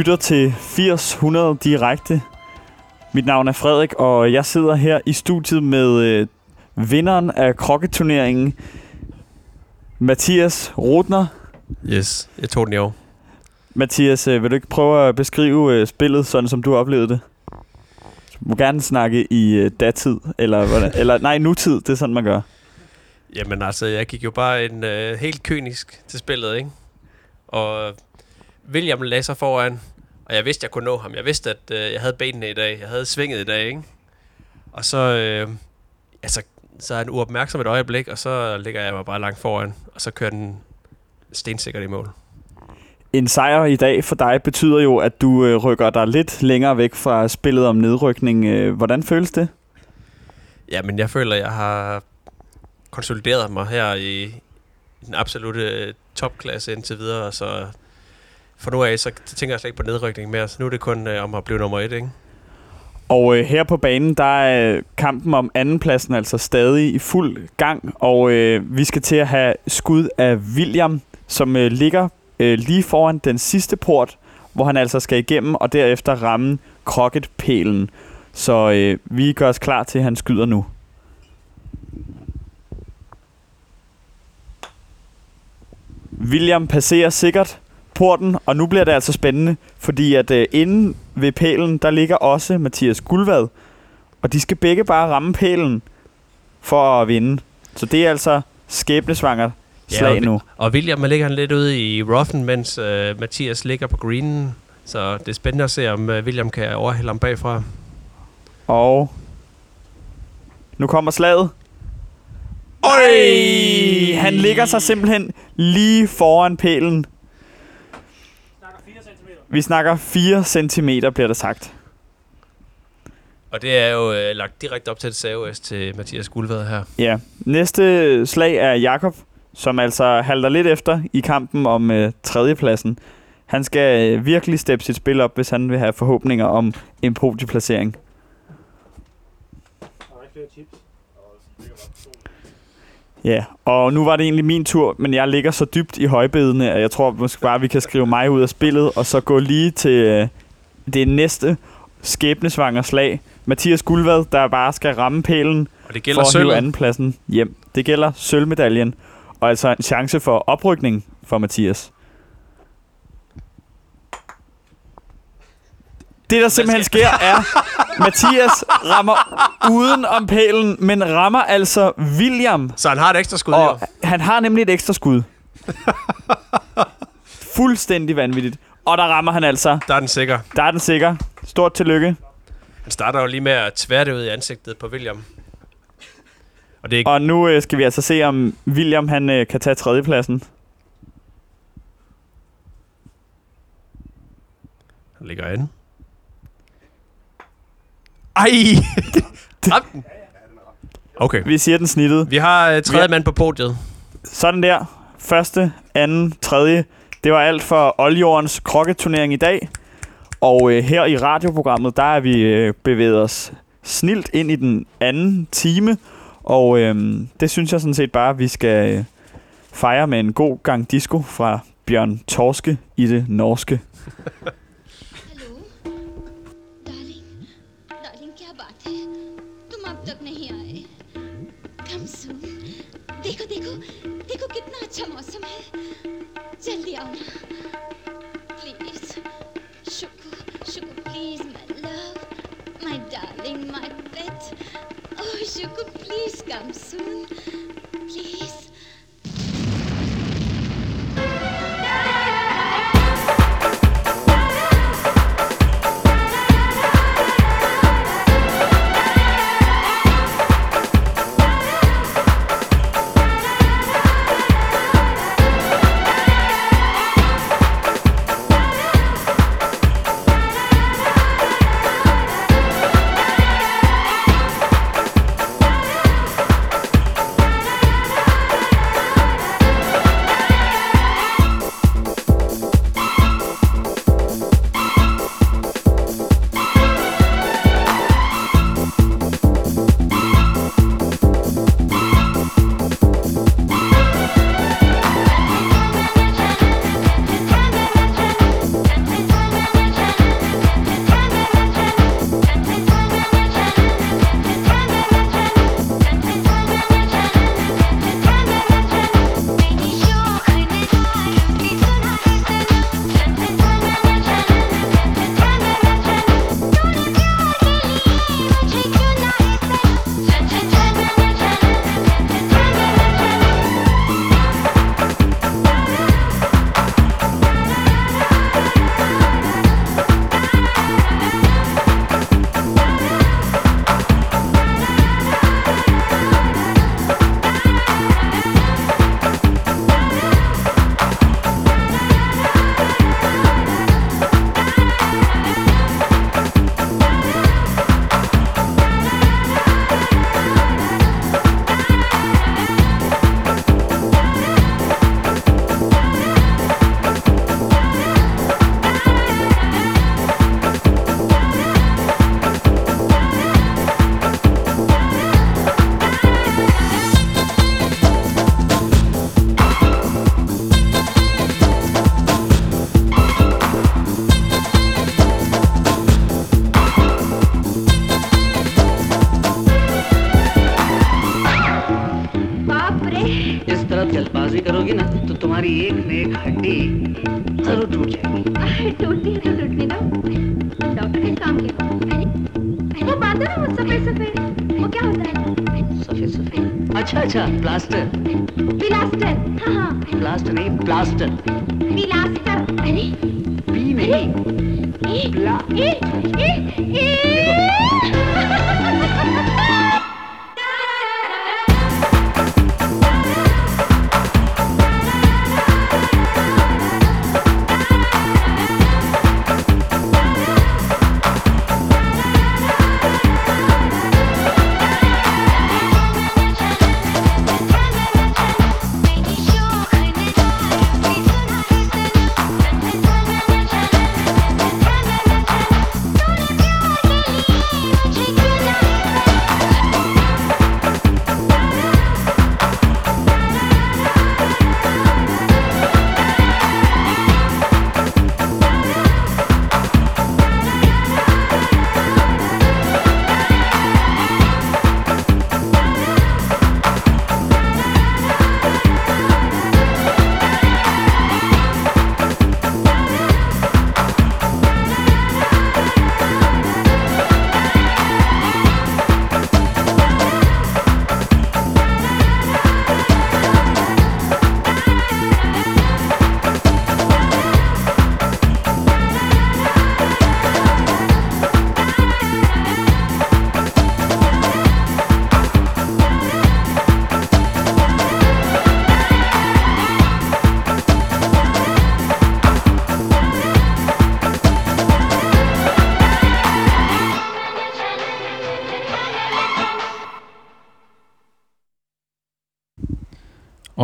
Speaker 3: lytter til 80-100 direkte. Mit navn er Frederik, og jeg sidder her i studiet med øh, vinderen af krokketurneringen, Mathias Rotner.
Speaker 5: Yes, jeg tog den i år.
Speaker 3: Mathias, øh, vil du ikke prøve at beskrive øh, spillet, sådan som du oplevede det? Du må gerne snakke i øh, datid, eller, hvordan, eller nej, nutid, det er sådan, man gør.
Speaker 5: Jamen altså, jeg gik jo bare en øh, helt kynisk til spillet, ikke? Og William lagde sig foran, og jeg vidste, jeg kunne nå ham. Jeg vidste, at øh, jeg havde benene i dag. Jeg havde svinget i dag, ikke? Og så, øh, altså, så er han uopmærksom et øjeblik, og så ligger jeg mig bare langt foran, og så kører den stensikkert i mål.
Speaker 3: En sejr i dag for dig betyder jo, at du øh, rykker dig lidt længere væk fra spillet om nedrykning. Øh, hvordan føles det?
Speaker 5: Ja, men jeg føler, jeg har konsolideret mig her i, den absolute øh, topklasse indtil videre, så for nu af, så tænker jeg slet ikke på nedrykning mere, så nu er det kun øh, om at blive nummer et, ikke?
Speaker 3: Og øh, her på banen, der er kampen om andenpladsen altså stadig i fuld gang, og øh, vi skal til at have skud af William, som øh, ligger øh, lige foran den sidste port, hvor han altså skal igennem, og derefter ramme kroketpælen. Så øh, vi gør os klar til, at han skyder nu. William passerer sikkert porten, og nu bliver det altså spændende, fordi at øh, inde ved pælen, der ligger også Mathias Guldvad, og de skal begge bare ramme pælen for at vinde. Så det er altså skæbnesvanger slag
Speaker 5: og,
Speaker 3: nu.
Speaker 5: Og William ligger han lidt ude i roughen, mens øh, Mathias ligger på greenen. Så det er spændende at se, om øh, William kan overhælde ham bagfra.
Speaker 3: Og nu kommer slaget. Øj! Han ligger sig simpelthen lige foran pælen. Vi snakker 4 cm, bliver der sagt.
Speaker 5: Og det er jo øh, lagt direkte op til et saves til Mathias Guldvad her.
Speaker 3: Ja. Næste slag er Jakob, som altså halter lidt efter i kampen om øh, tredjepladsen. Han skal øh, virkelig steppe sit spil op, hvis han vil have forhåbninger om en podieplacering. Ja, og nu var det egentlig min tur, men jeg ligger så dybt i højbedene, at jeg tror måske bare, vi kan skrive mig ud af spillet, og så gå lige til øh, det næste skæbnesvanger slag. Mathias Guldvad, der bare skal ramme pælen
Speaker 5: Og det gælder
Speaker 3: for at hive
Speaker 5: sølvet.
Speaker 3: andenpladsen hjem. Det gælder sølvmedaljen, og altså en chance for oprykning for Mathias. Det, der simpelthen sker, er, Mathias rammer uden om pælen, men rammer altså William.
Speaker 5: Så han har et ekstra skud
Speaker 3: Og han har nemlig et ekstra skud. Fuldstændig vanvittigt. Og der rammer han altså.
Speaker 5: Der er den sikker.
Speaker 3: Der er den sikker. Stort tillykke.
Speaker 5: Han starter jo lige med at tvære det ud i ansigtet på William. Og det er
Speaker 3: Og nu øh, skal vi altså se, om William han øh, kan tage tredjepladsen.
Speaker 5: Han ligger inde. Ej! Ramte den. Okay.
Speaker 3: Vi siger den snittet.
Speaker 5: Vi har øh, tredje mand på podiet.
Speaker 3: Sådan der. Første, anden, tredje. Det var alt for Oljordens krokketurnering i dag. Og øh, her i radioprogrammet, der er vi øh, bevæget os snilt ind i den anden time. Og øh, det synes jeg sådan set bare, vi skal øh, fejre med en god gang disco fra Bjørn Torske i det norske.
Speaker 12: down. Please.
Speaker 13: Shuku, Shuku, please, my love.
Speaker 12: My darling, my
Speaker 13: pet. Oh, Shuku,
Speaker 12: please come
Speaker 13: soon. Please.
Speaker 12: Plaster plaster plaster plaster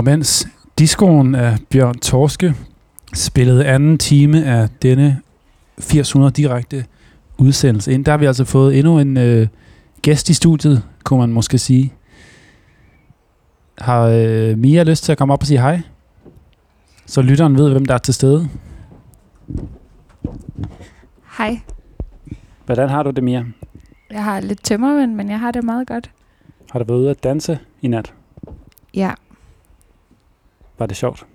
Speaker 2: Og mens diskoen af Bjørn Torske spillede anden time af denne 800 direkte udsendelse ind, der har vi altså fået endnu en øh, gæst i studiet, kunne man måske sige. Har øh, Mia lyst til at komme op og sige hej? Så lytteren ved, hvem der er til stede.
Speaker 14: Hej.
Speaker 2: Hvordan har du det, Mia?
Speaker 14: Jeg har lidt tømmermænd, men jeg har det meget godt.
Speaker 2: Har du været ude at danse i nat?
Speaker 14: Ja,
Speaker 2: Var det sjovt?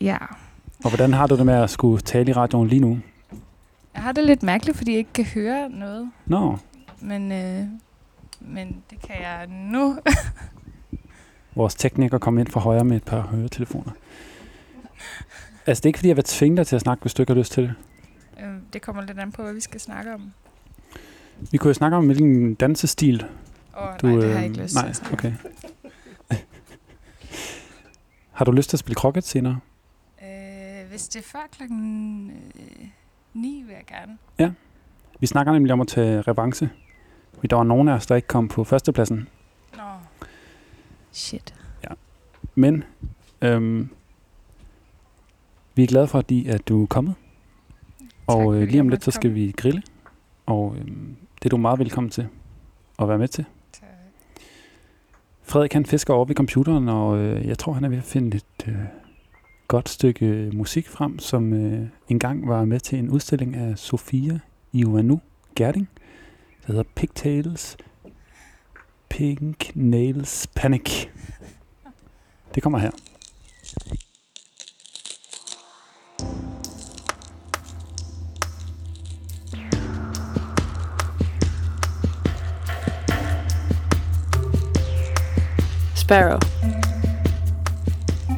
Speaker 14: ja.
Speaker 2: Og hvordan har du det med at skulle tale i radioen lige nu?
Speaker 14: Jeg har det lidt mærkeligt, fordi jeg ikke kan høre noget.
Speaker 2: Nå,
Speaker 14: Men, øh, men det kan jeg nu.
Speaker 2: vores tekniker kom ind fra højre med et par høretelefoner. Altså, det er ikke fordi, jeg vil tvinge dig til at snakke, hvis du ikke har lyst til det.
Speaker 14: øh, det kommer lidt an på, hvad vi skal snakke om.
Speaker 2: Vi kunne jo snakke om, hvilken dansestil
Speaker 14: Åh, nej, det har jeg ikke lyst til
Speaker 2: nej, okay. Har du lyst til at spille krokket senere?
Speaker 14: Øh, hvis det er før klokken øh, 9, vil jeg gerne.
Speaker 2: Ja. Vi snakker nemlig om at tage revanche. Fordi der var nogen af os, der ikke kom på førstepladsen.
Speaker 14: Nå. Shit.
Speaker 2: Ja. Men øhm, vi er glade for, fordi, at du er kommet. Og
Speaker 14: fordi
Speaker 2: øh, lige om lidt, så skal vi grille. Og øhm, det er du meget velkommen til at være med til. Frederik han fisker over ved computeren, og øh, jeg tror, han er ved at finde et øh, godt stykke øh, musik frem, som øh, engang var med til en udstilling af Sofia Ioannou Gerding, der hedder Pigtails Pink Nails Panic. Det kommer her.
Speaker 15: Sparrow.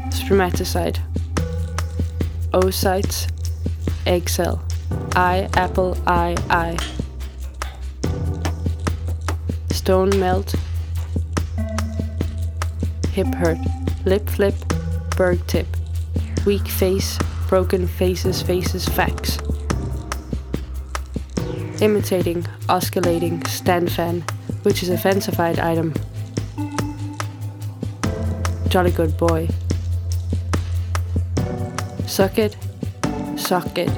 Speaker 15: Spermaticide. Oocytes. Egg cell. I, apple, I, I. Stone melt. Hip hurt. Lip flip. Berg tip. Weak face. Broken faces, faces, facts. Imitating, oscillating, stand fan, which is a fancified item. Jolly good boy. Suck it, suck it.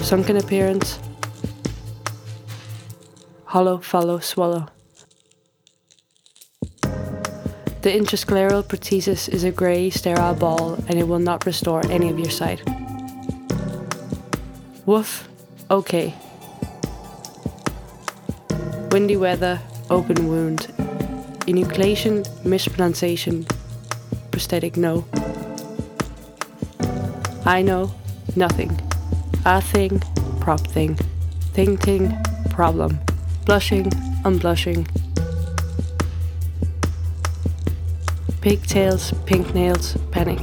Speaker 15: Sunken appearance. Hollow, follow, swallow. The intrascleral protesis is a grey, sterile ball and it will not restore any of your sight. Woof, okay. Windy weather, open wound. Enucleation, mispronunciation, prosthetic no. I know nothing. A thing, prop thing. Thing problem. Blushing, unblushing. Pigtails, pink nails, panic.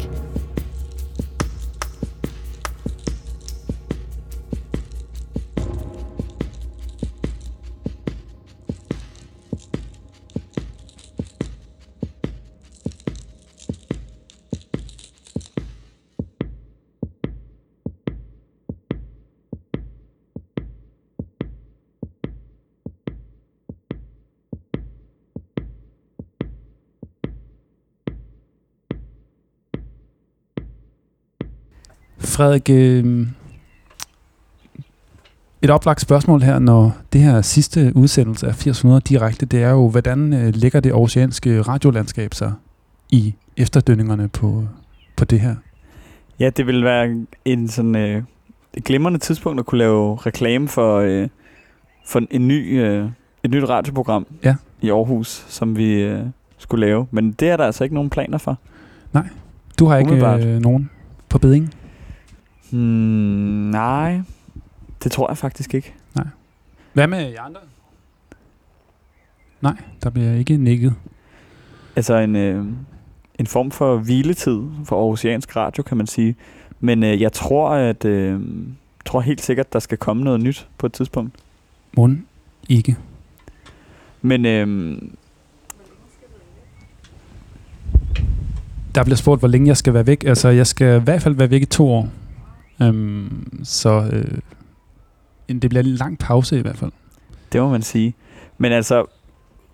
Speaker 2: Frederik, øh, et oplagt spørgsmål her, når det her sidste udsendelse af 800 direkte, det er jo, hvordan øh, ligger det oceanske radiolandskab sig i efterdønningerne på, på det her?
Speaker 3: Ja, det vil være en sådan øh, et glimrende tidspunkt at kunne lave reklame for, øh, for en ny, øh, et nyt radioprogram
Speaker 2: ja.
Speaker 3: i Aarhus, som vi øh, skulle lave. Men det er der altså ikke nogen planer for.
Speaker 2: Nej, du har ikke øh, nogen på beding?
Speaker 3: Hmm, nej, det tror jeg faktisk ikke.
Speaker 2: Nej. Hvad med jer andre? Nej, der bliver ikke nikket.
Speaker 3: Altså en, øh, en form for hviletid for Aarhusiansk Radio, kan man sige. Men øh, jeg tror, at øh, tror helt sikkert, der skal komme noget nyt på et tidspunkt.
Speaker 2: Mund ikke.
Speaker 3: Men øh,
Speaker 2: Der bliver spurgt, hvor længe jeg skal være væk. Altså, jeg skal i hvert fald være væk i to år. Øhm, så øh, det bliver en lang pause i hvert fald.
Speaker 3: Det må man sige. Men altså,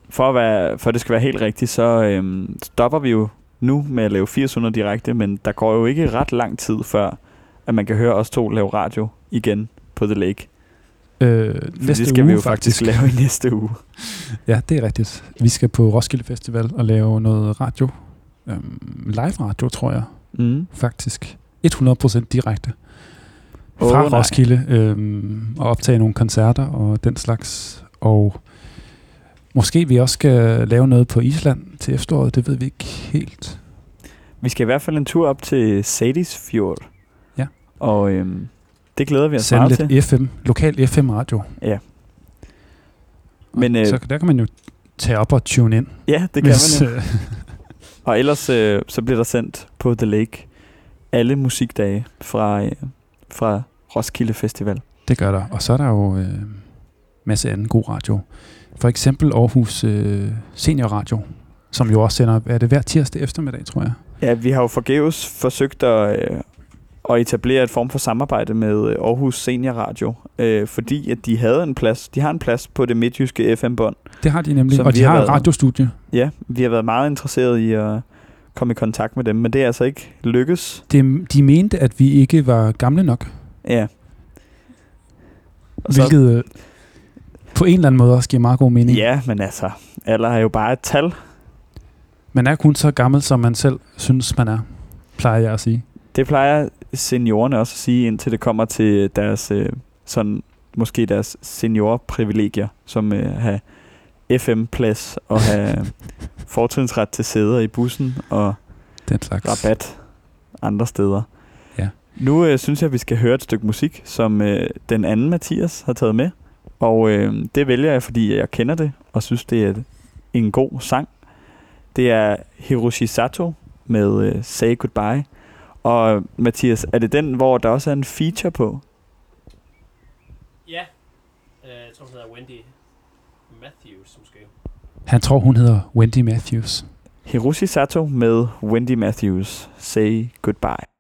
Speaker 3: for at, være, for at det skal være helt rigtigt, så øhm, stopper vi jo nu med at lave 800 direkte, men der går jo ikke ret lang tid før, at man kan høre os to lave radio igen på The Lake.
Speaker 2: Øh,
Speaker 3: For
Speaker 2: næste
Speaker 3: det skal
Speaker 2: uge,
Speaker 3: vi jo faktisk,
Speaker 2: faktisk.
Speaker 3: lave i næste uge.
Speaker 2: Ja, det er rigtigt. Vi skal på Roskilde Festival og lave noget radio. Øhm, live radio, tror jeg.
Speaker 3: Mm.
Speaker 2: Faktisk. 100% direkte. Fra
Speaker 3: nej.
Speaker 2: Roskilde. Øhm, og optage nogle koncerter og den slags. Og måske vi også skal lave noget på Island til efteråret. Det ved vi ikke helt.
Speaker 3: Vi skal i hvert fald en tur op til Sadis Fjord.
Speaker 2: Ja.
Speaker 3: Og øhm, det glæder vi os
Speaker 2: Sende
Speaker 3: meget til.
Speaker 2: lidt FM, lokal FM-radio.
Speaker 3: Ja.
Speaker 2: Men,
Speaker 3: øh,
Speaker 2: så der kan man jo tage op og tune ind.
Speaker 3: Ja, det kan
Speaker 2: hvis,
Speaker 3: man jo.
Speaker 2: øh,
Speaker 3: Og ellers øh, så bliver der sendt på The Lake alle musikdage fra, øh, fra Roskilde Festival.
Speaker 2: Det gør der. Og så er der jo øh, masse anden god radio. For eksempel Aarhus øh, Senior Radio, som jo også sender, er det hver tirsdag eftermiddag, tror jeg.
Speaker 3: Ja, vi har jo forgæves forsøgt at, øh, at etablere et form for samarbejde med øh, Aarhus Senior Radio, øh, fordi at de havde en plads, de har en plads på det midtjyske FM-bånd.
Speaker 2: Det har de nemlig, og de har et
Speaker 3: været-
Speaker 2: radiostudie.
Speaker 3: Ja, vi har været meget interesseret i at komme i kontakt med dem, men det er altså ikke lykkes.
Speaker 2: Det, de mente, at vi ikke var gamle nok,
Speaker 3: Ja. Og så-
Speaker 2: hvilket øh, på en eller anden måde også giver meget god mening.
Speaker 3: Ja, men altså, alder er jo bare et tal.
Speaker 2: Man er kun så gammel, som man selv synes, man er, plejer jeg at sige.
Speaker 3: Det plejer seniorerne også at sige, indtil det kommer til deres, øh, sådan, måske deres seniorprivilegier, som øh, have FM-plads og have fortrinsret til sæder i bussen og
Speaker 2: Den slags.
Speaker 3: rabat andre steder.
Speaker 2: Ja.
Speaker 3: Nu øh, synes jeg, at vi skal høre et stykke musik, som øh, den anden Mathias har taget med. Og øh, det vælger jeg, fordi jeg kender det og synes, det er en god sang. Det er Hiroshi Sato med øh, Say Goodbye. Og Mathias, er det den, hvor der også er en feature på?
Speaker 5: Ja. Øh, jeg tror, hun hedder Wendy.
Speaker 2: Han tror, hun hedder Wendy Matthews.
Speaker 3: Hiroshi Sato med Wendy Matthews. Say Goodbye.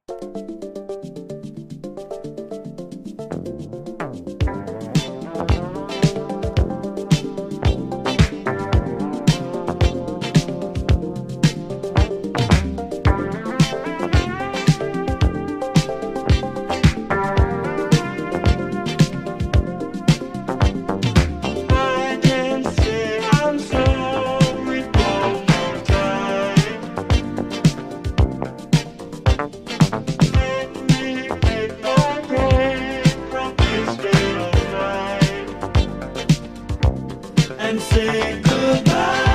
Speaker 16: And say goodbye.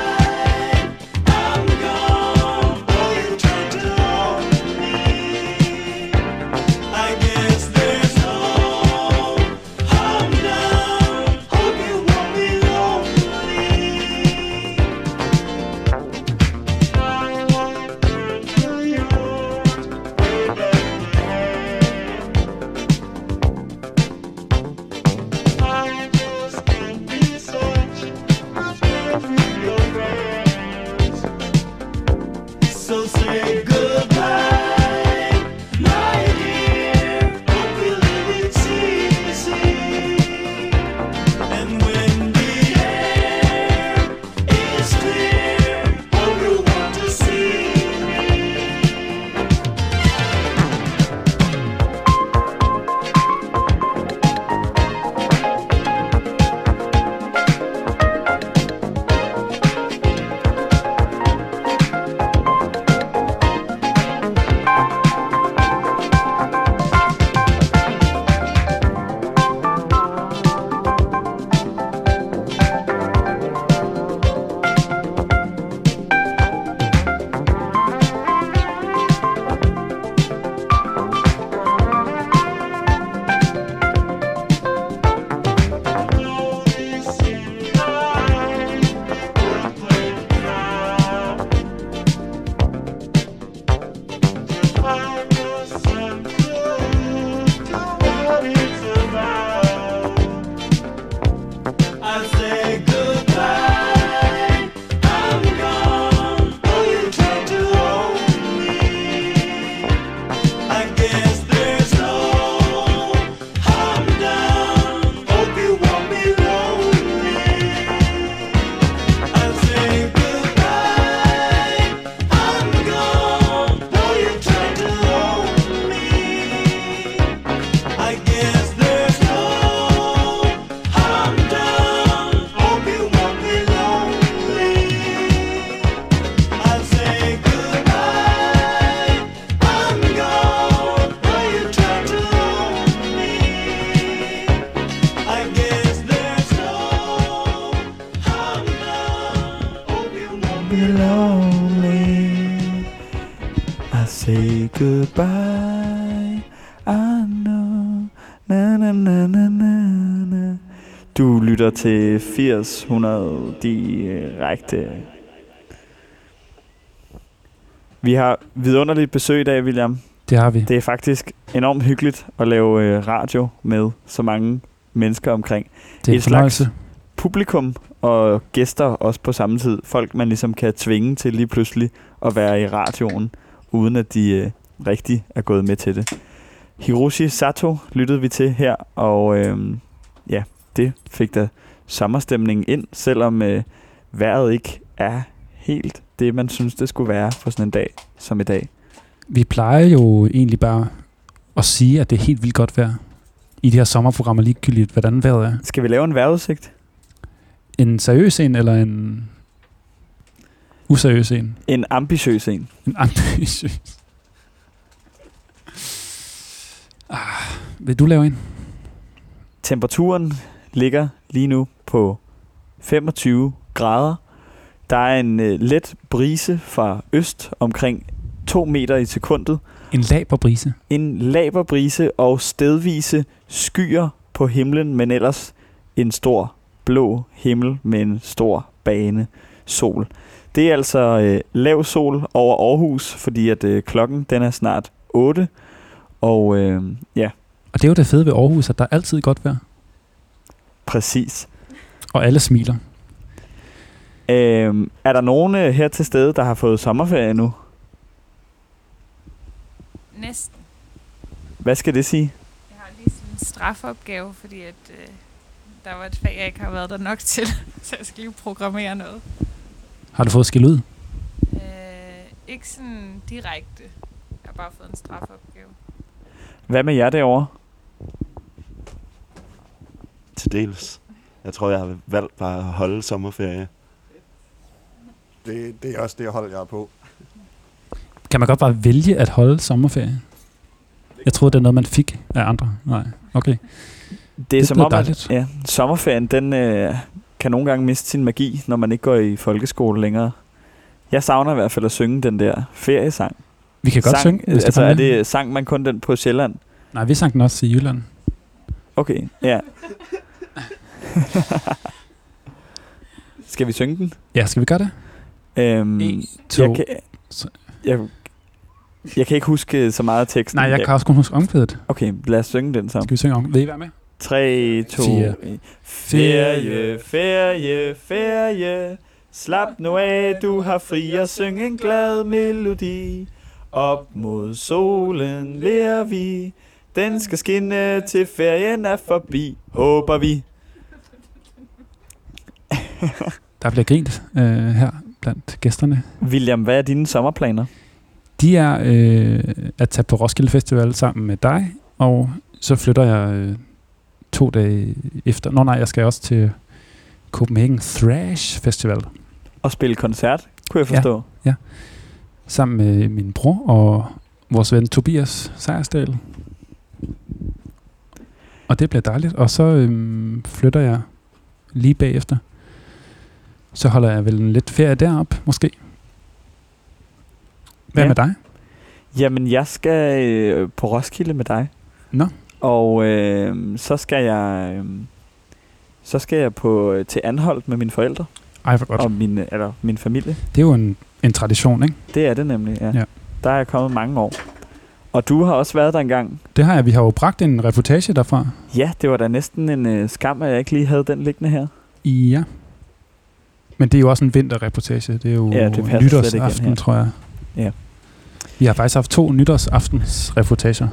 Speaker 3: Til 80-100 direkte. Vi har vidunderligt besøg i dag, William.
Speaker 2: Det har vi.
Speaker 3: Det er faktisk enormt hyggeligt at lave øh, radio med så mange mennesker omkring.
Speaker 2: Det er
Speaker 3: Et slags publikum og gæster også på samme tid. Folk, man ligesom kan tvinge til lige pludselig at være i radioen, uden at de øh, rigtig er gået med til det. Hiroshi Sato lyttede vi til her, og øh, ja, det fik da sommerstemningen ind, selvom øh, vejret ikke er helt det, man synes, det skulle være for sådan en dag som i dag.
Speaker 2: Vi plejer jo egentlig bare at sige, at det er helt vildt godt vejr. I de her sommerprogrammer ligegyldigt, hvordan vejret er.
Speaker 3: Skal vi lave en vejrudsigt?
Speaker 2: En seriøs en, eller en useriøs en?
Speaker 3: En ambitiøs en.
Speaker 2: En ambitiøs. Ah, vil du lave en?
Speaker 3: Temperaturen ligger lige nu på 25 grader. Der er en øh, let brise fra øst omkring 2 meter i sekundet.
Speaker 2: En laberbrise.
Speaker 3: En laberbrise og stedvise skyer på himlen, men ellers en stor blå himmel med en stor bane sol. Det er altså øh, lav sol over Aarhus, fordi at øh, klokken den er snart 8. Og øh, ja,
Speaker 2: Og det er jo det fede ved Aarhus, at der er altid godt vejr.
Speaker 3: præcis.
Speaker 2: Og alle smiler.
Speaker 3: Øh, er der nogen øh, her til stede, der har fået sommerferie nu?
Speaker 14: Næsten.
Speaker 3: Hvad skal det sige?
Speaker 14: Jeg har lige sådan en strafopgave, fordi at, øh, der var et fag, jeg ikke har været der nok til, så jeg skal lige programmere noget.
Speaker 2: Har du fået skæld ud?
Speaker 14: Øh, ikke sådan direkte. Jeg har bare fået en strafopgave.
Speaker 3: Hvad med jer derovre?
Speaker 8: Til dels. Jeg tror, jeg har valgt bare at holde sommerferie.
Speaker 4: Det, det er også det hold, jeg er på.
Speaker 2: Kan man godt bare vælge at holde sommerferie? Jeg troede, det er noget, man fik af andre. Nej, okay.
Speaker 3: Det er
Speaker 2: Det
Speaker 3: som
Speaker 2: lyder
Speaker 3: om,
Speaker 2: dejligt.
Speaker 3: at ja, sommerferien den, øh, kan nogle gange miste sin magi, når man ikke går i folkeskole længere. Jeg savner i hvert fald at synge den der feriesang.
Speaker 2: Vi kan godt
Speaker 3: sang,
Speaker 2: synge, hvis det
Speaker 3: Altså,
Speaker 2: kommer
Speaker 3: er
Speaker 2: med.
Speaker 3: det, sang man kun den på Sjælland?
Speaker 2: Nej, vi sang den også i Jylland.
Speaker 3: Okay, ja. Skal vi synge den?
Speaker 2: Ja, skal vi gøre det?
Speaker 3: Øhm,
Speaker 2: En, to,
Speaker 3: jeg, kan, jeg, jeg kan ikke huske så meget af teksten.
Speaker 2: Nej, jeg kan også kun huske omkvædet.
Speaker 3: Okay, lad os synge den sammen.
Speaker 2: Skal vi synge om? Vil I være med?
Speaker 3: 3, 2,
Speaker 2: Fire.
Speaker 3: 1. Ferie, ferie, ferie. Slap nu af, du har fri og syng en glad melodi. Op mod solen lærer vi. Den skal skinne til ferien er forbi, håber vi.
Speaker 2: Der bliver grint øh, her blandt gæsterne.
Speaker 3: William, hvad er dine sommerplaner?
Speaker 2: De er øh, at tage på Roskilde Festival sammen med dig, og så flytter jeg øh, to dage efter. Nå nej, jeg skal også til Copenhagen Thrash Festival.
Speaker 3: Og spille koncert, kunne jeg forstå.
Speaker 2: Ja, ja. Sammen med min bror og vores ven Tobias Sejersdal. Og det bliver dejligt. Og så øhm, flytter jeg lige bagefter. Så holder jeg vel en lidt ferie derop, måske. Hvad
Speaker 3: Ja.
Speaker 2: med dig?
Speaker 3: Jamen, jeg skal øh, på Roskilde med dig.
Speaker 2: Nå.
Speaker 3: Og øh, så skal jeg øh, så skal jeg på øh, til Anholdt med mine forældre
Speaker 2: Ej, hvor godt.
Speaker 3: og min øh, eller min familie.
Speaker 2: Det er jo en, en tradition, ikke?
Speaker 3: Det er det nemlig, ja.
Speaker 2: Ja.
Speaker 3: Der er jeg kommet mange år. Og du har også været der engang.
Speaker 2: Det har jeg. Vi har jo bragt en reportage derfra.
Speaker 3: Ja, det var da næsten en øh, skam, at jeg ikke lige havde den liggende her.
Speaker 2: Ja. Men det er jo også en vinterreportage. Det er jo
Speaker 3: Ja, det
Speaker 2: nytårsaften,
Speaker 3: her.
Speaker 2: tror jeg.
Speaker 3: Ja.
Speaker 2: Vi har faktisk haft to nytårsaftens reportager.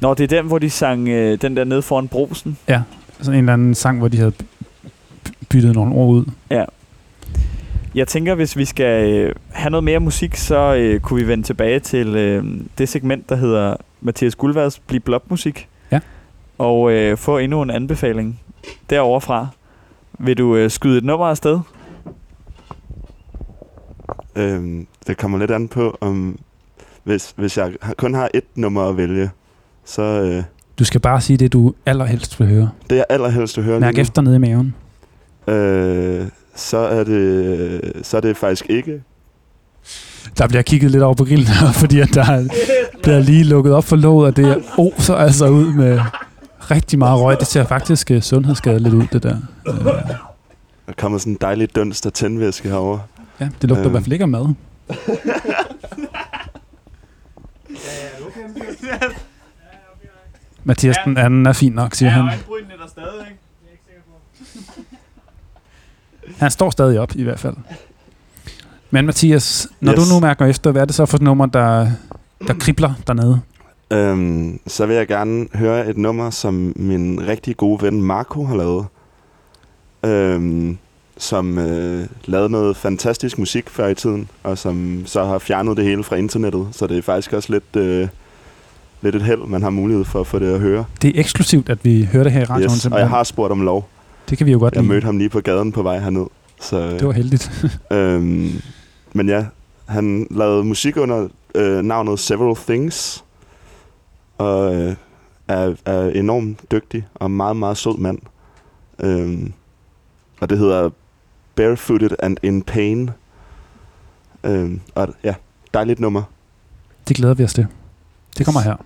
Speaker 3: Nå, det er den, hvor de sang øh, den der nede foran brosen.
Speaker 2: Ja, sådan en eller anden sang, hvor de havde by- byttet nogle ord ud.
Speaker 3: Ja. Jeg tænker, hvis vi skal øh, have noget mere musik, så øh, kunne vi vende tilbage til øh, det segment, der hedder Mathias Guldvads Bliv Blop-musik.
Speaker 2: Ja.
Speaker 3: Og øh, få endnu en anbefaling derovre fra. Vil du øh, skyde et nummer afsted?
Speaker 8: Øhm, det kommer lidt an på, om hvis, hvis jeg kun har et nummer at vælge, så øh,
Speaker 2: Du skal bare sige det, du allerhelst vil høre.
Speaker 8: det jeg allerhelst vil høre
Speaker 2: Mærk efter nede i maven.
Speaker 8: øh, så, er det, så er det faktisk ikke
Speaker 2: Der bliver kigget lidt over på grillen her, fordi at der er- bliver lige lukket op for låget, og det oser altså ud med rigtig meget røg. Det ser faktisk uh, sundhedsskadeligt ud, det der. Uh,
Speaker 8: Der kommer sådan en dejlig dunst af tændvæske herovre.
Speaker 2: Ja, det lugter i
Speaker 8: Øhm.
Speaker 2: hvert fald ikke af mad. Mathias, den anden er fin nok, siger han.
Speaker 3: øjenbrynene der stadig, ikke?
Speaker 2: Han står stadig op, i hvert fald. Men Mathias, når. Yes. du nu mærker efter, hvad er det så for et nummer, der, der kribler dernede?
Speaker 8: Øhm, så vil jeg gerne høre et nummer, som min rigtig gode ven Marco har lavet. Øhm, som øh, lavede noget fantastisk musik før i tiden, og som så har fjernet det hele fra internettet. Så det er faktisk også lidt, øh, lidt et held, man har mulighed for at få det at høre.
Speaker 2: Det er eksklusivt, at vi hører det her i radioen.
Speaker 8: Yes, og jeg har spurgt om lov.
Speaker 2: Det kan vi jo godt
Speaker 8: Jeg
Speaker 2: lide.
Speaker 8: mødte ham lige på gaden på vej herned. Så,
Speaker 2: Det var heldigt.
Speaker 8: øhm, men ja, han lavede musik under øh, navnet Several Things, og øh, er, er enormt dygtig og meget, meget sød mand. Øhm, og det hedder Barefooted and in Pain. Øhm, og ja, dejligt nummer.
Speaker 2: Det glæder vi os til. Det kommer her.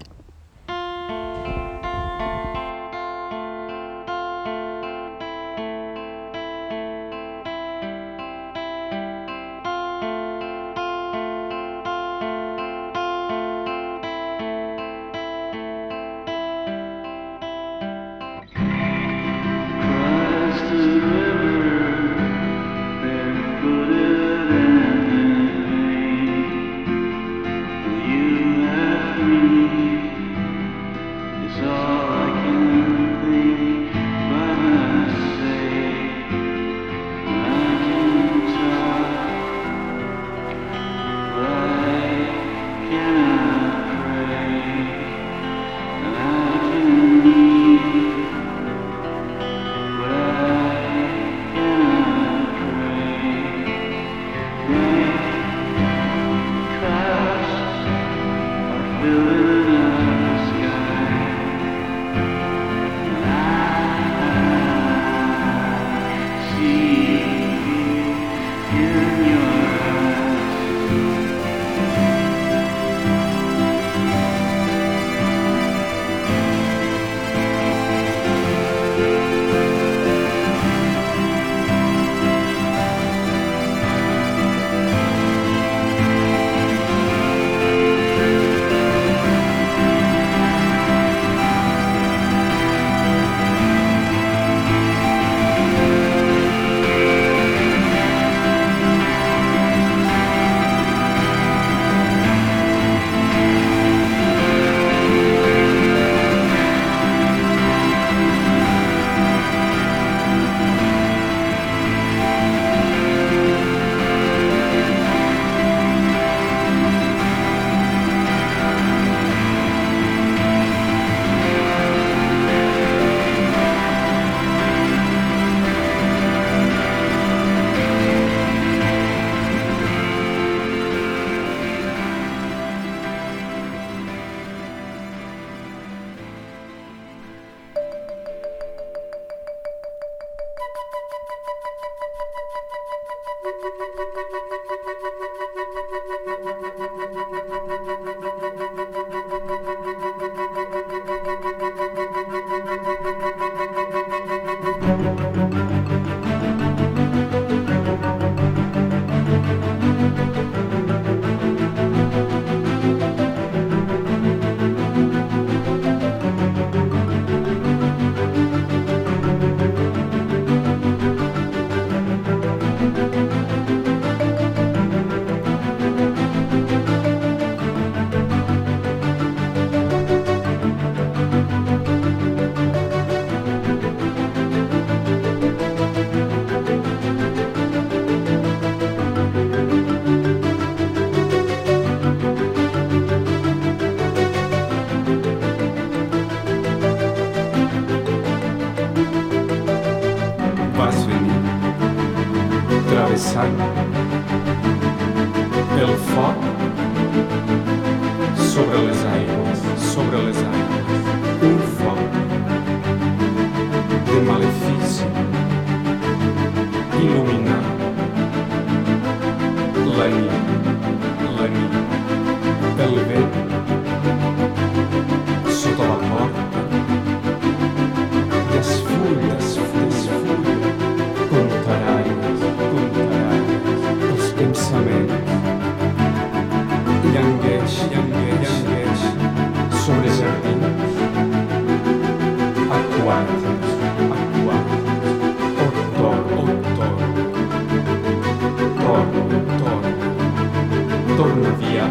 Speaker 10: torna via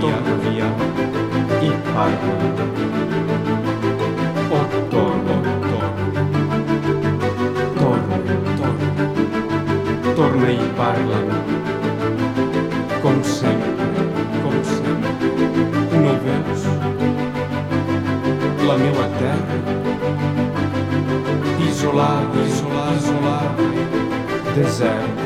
Speaker 10: tornavia e para. via. torno, torno, torna e parla, como sempre, como sempre, novemos pela minha terra, isolado, isolado, isolado, deserto.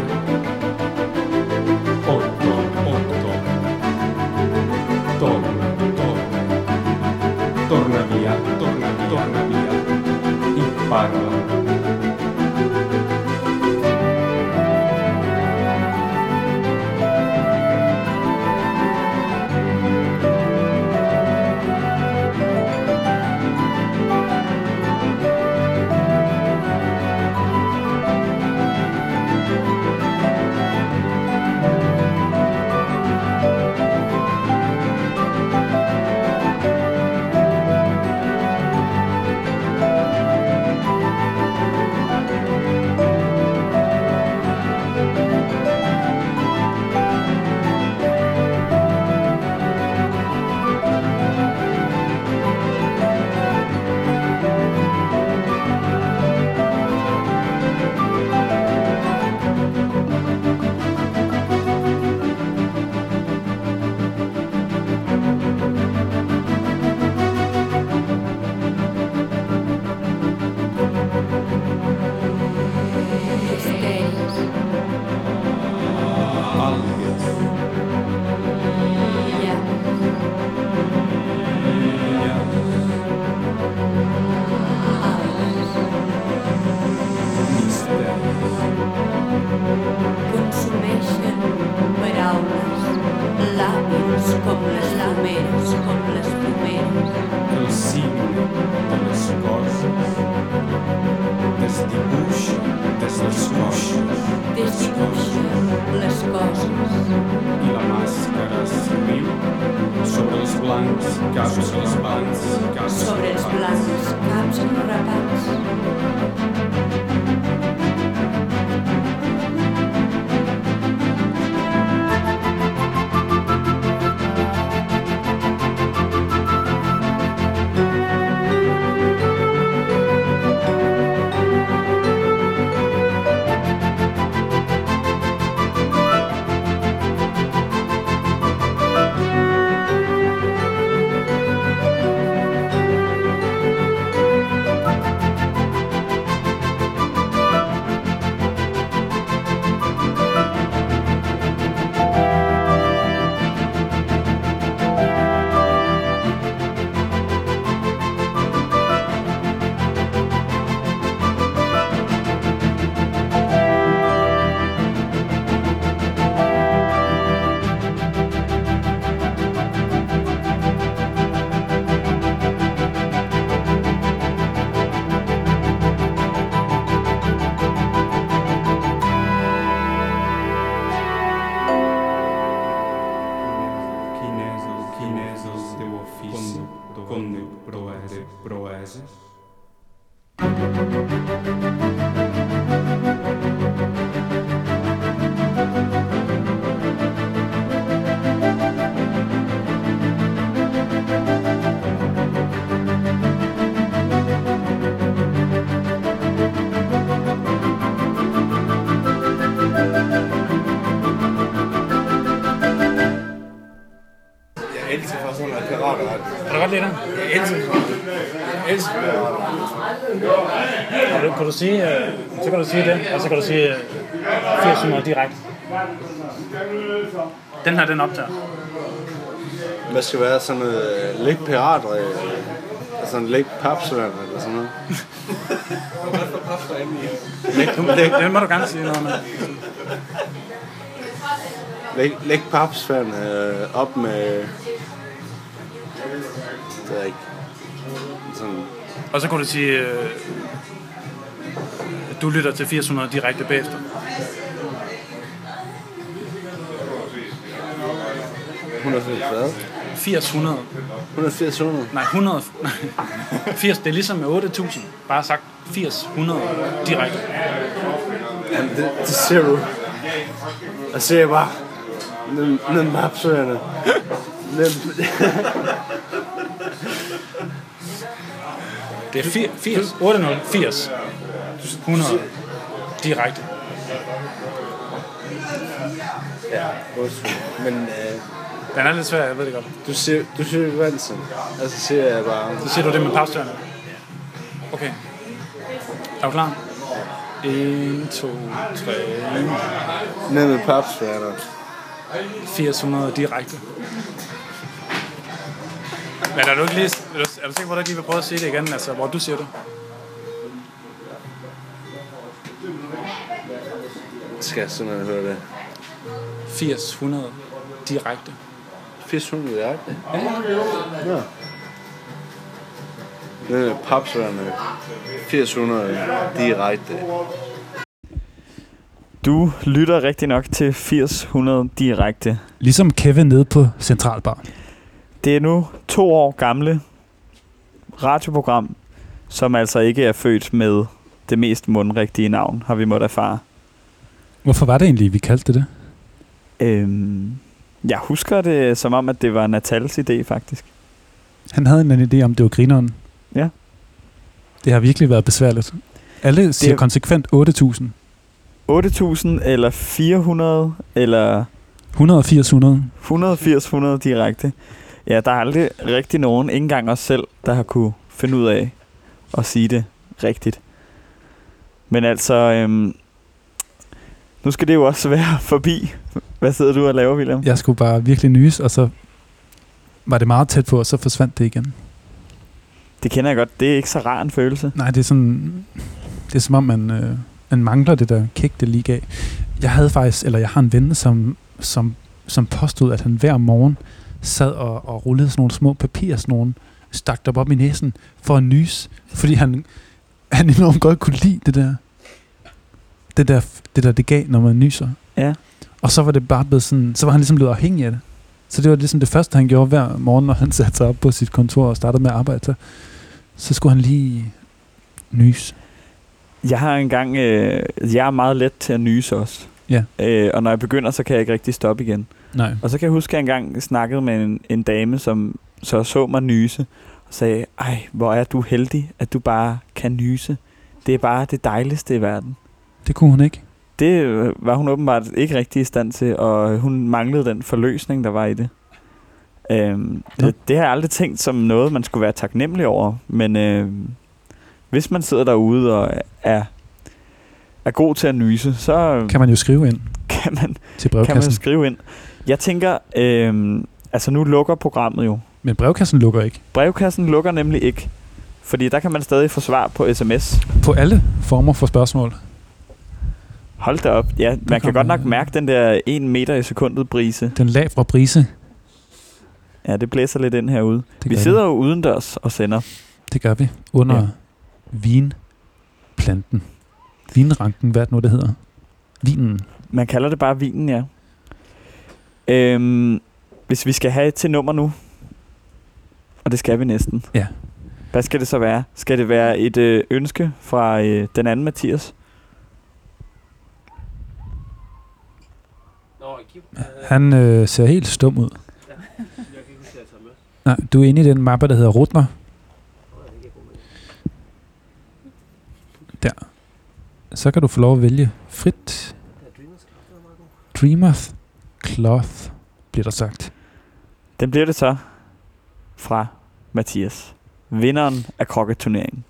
Speaker 10: I
Speaker 17: com les pomeres.
Speaker 10: el signe de les desdibuixa, desdibuixa,
Speaker 17: Desdibuixa les coses.
Speaker 10: i la màscara riu sobre els blancs caps sobre els blancs caps
Speaker 17: Sobre els blancs caps enrapats.
Speaker 2: Du, sige, øh, så kan du sige det, og så kan du sige øh, 800 direkte. Den her, den optager.
Speaker 18: Hvad skal være sådan noget øh, læg pirat, øh, sådan læg papsværd eller sådan noget? læg,
Speaker 2: Du,
Speaker 18: læg,
Speaker 2: den må du gerne sige noget om.
Speaker 18: læg, læg papsværd øh, op med... Det ved jeg ikke. Sådan,
Speaker 2: Og så kunne du sige, øh, du lytter til 800 direkte bagefter.
Speaker 18: 180 hvad?
Speaker 2: 800.
Speaker 18: 180 100?
Speaker 2: Nej, 100. 80, det er ligesom med 8000. Bare sagt 800 direkte.
Speaker 18: Jamen, det, det ser du. Jeg ser bare... Med papsværene.
Speaker 2: Det er 80, 80 800, 80, 100 direkte.
Speaker 18: Ja, undskyld. Men øh,
Speaker 2: Den er lidt svær, jeg ved det godt.
Speaker 18: du siger, du siger Vansen. Og så siger jeg bare...
Speaker 2: Så siger du det med papstjerne. Okay. Er du klar? 1, 2, 3,
Speaker 18: Ned med papsværter.
Speaker 2: 800 direkte. Men er du ikke lige... Er du, er du sikker på, at du ikke lige vil prøve at sige det igen? Altså, hvor du siger det?
Speaker 18: Skal sådan høre det?
Speaker 2: 800 direkte.
Speaker 18: 800 direkte?
Speaker 2: Ja.
Speaker 18: Ja. Ned med papsværene. 800 direkte.
Speaker 3: Du lytter rigtig nok til 800 direkte.
Speaker 2: Ligesom Kevin nede på Centralbar.
Speaker 3: Det er nu to år gamle radioprogram, som altså ikke er født med det mest mundrigtige navn, har vi måttet erfare.
Speaker 2: Hvorfor var det egentlig, vi kaldte det det?
Speaker 3: Øhm, jeg husker det som om, at det var Natals idé, faktisk.
Speaker 2: Han havde en idé om, det var grineren.
Speaker 3: Ja.
Speaker 2: Det har virkelig været besværligt. Alle siger
Speaker 3: Det-
Speaker 2: konsekvent 8.000.
Speaker 3: 8.000 eller 400 eller
Speaker 2: 180-100.
Speaker 3: 180-100 direkte. Ja, der er aldrig rigtig nogen, ikke engang os selv, der har kunne finde ud af at sige det rigtigt. Men altså, øhm, nu skal det jo også være forbi. Hvad sidder du og laver, William?
Speaker 2: Jeg skulle bare virkelig nys, og så var det meget tæt på, og så forsvandt det igen.
Speaker 3: Det kender jeg godt. Det er ikke så rar en følelse.
Speaker 2: Nej, det er sådan... Det er som om, man, øh, man mangler det der kick, det lige gav. Jeg havde faktisk, eller jeg har en ven, som, som, som påstod, at han hver morgen sad og, og rullede sådan nogle små papirsnogen, stak dem op i næsen for at nys, fordi han, han enormt godt kunne lide det der, det der, det der, det gav, når man nyser.
Speaker 3: Ja.
Speaker 2: Og så var det bare blevet sådan, så var han ligesom blevet afhængig af det. Så det var ligesom det første, han gjorde hver morgen, når han satte sig op på sit kontor og startede med at arbejde. Så, så skulle han lige nys.
Speaker 3: Jeg har engang... Øh, jeg er meget let til at nyse også.
Speaker 2: Ja.
Speaker 3: Øh, og når jeg begynder, så kan jeg ikke rigtig stoppe igen.
Speaker 2: Nej.
Speaker 3: Og så kan jeg huske, at jeg engang snakkede med en, en dame, som så så mig nyse, og sagde, ej, hvor er du heldig, at du bare kan nyse. Det er bare det dejligste i verden.
Speaker 2: Det kunne hun ikke.
Speaker 3: Det øh, var hun åbenbart ikke rigtig i stand til, og hun manglede den forløsning, der var i det. Øhm,
Speaker 2: Nå.
Speaker 3: det, det har jeg aldrig tænkt som noget, man skulle være taknemmelig over, men øh, hvis man sidder derude og er, er god til at nyse, så
Speaker 2: Kan man jo skrive ind
Speaker 3: kan man,
Speaker 2: til
Speaker 3: kan man skrive ind. Jeg tænker, øh, altså nu lukker programmet jo.
Speaker 2: Men brevkassen lukker ikke.
Speaker 3: Brevkassen lukker nemlig ikke, fordi der kan man stadig få svar på sms.
Speaker 2: På alle former for spørgsmål.
Speaker 3: Hold da op. Ja, man kan godt nok mærke den der 1 meter i sekundet brise.
Speaker 2: Den lav fra brise,
Speaker 3: Ja, det blæser lidt ind herude.
Speaker 2: Det
Speaker 3: Vi sidder jo udendørs og sender.
Speaker 2: det gør vi under
Speaker 3: Ja.
Speaker 2: vinplanten. Vinranken, hvad det nu, det hedder? Vinen.
Speaker 3: Man kalder det bare vinen, ja. Øhm, hvis vi skal have et til nummer nu, og det skal vi næsten.
Speaker 2: Ja.
Speaker 3: Hvad skal det så være? Skal det være et øh, ønske fra øh, den anden Mathias?
Speaker 2: Han øh, ser helt stum ud. Nej, du er inde i den mappe, der hedder Rutner. Der. Så kan du få lov at vælge frit. Dreamers Cloth, bliver der sagt.
Speaker 3: Den bliver det så fra Mathias. Vinderen af krokketurneringen.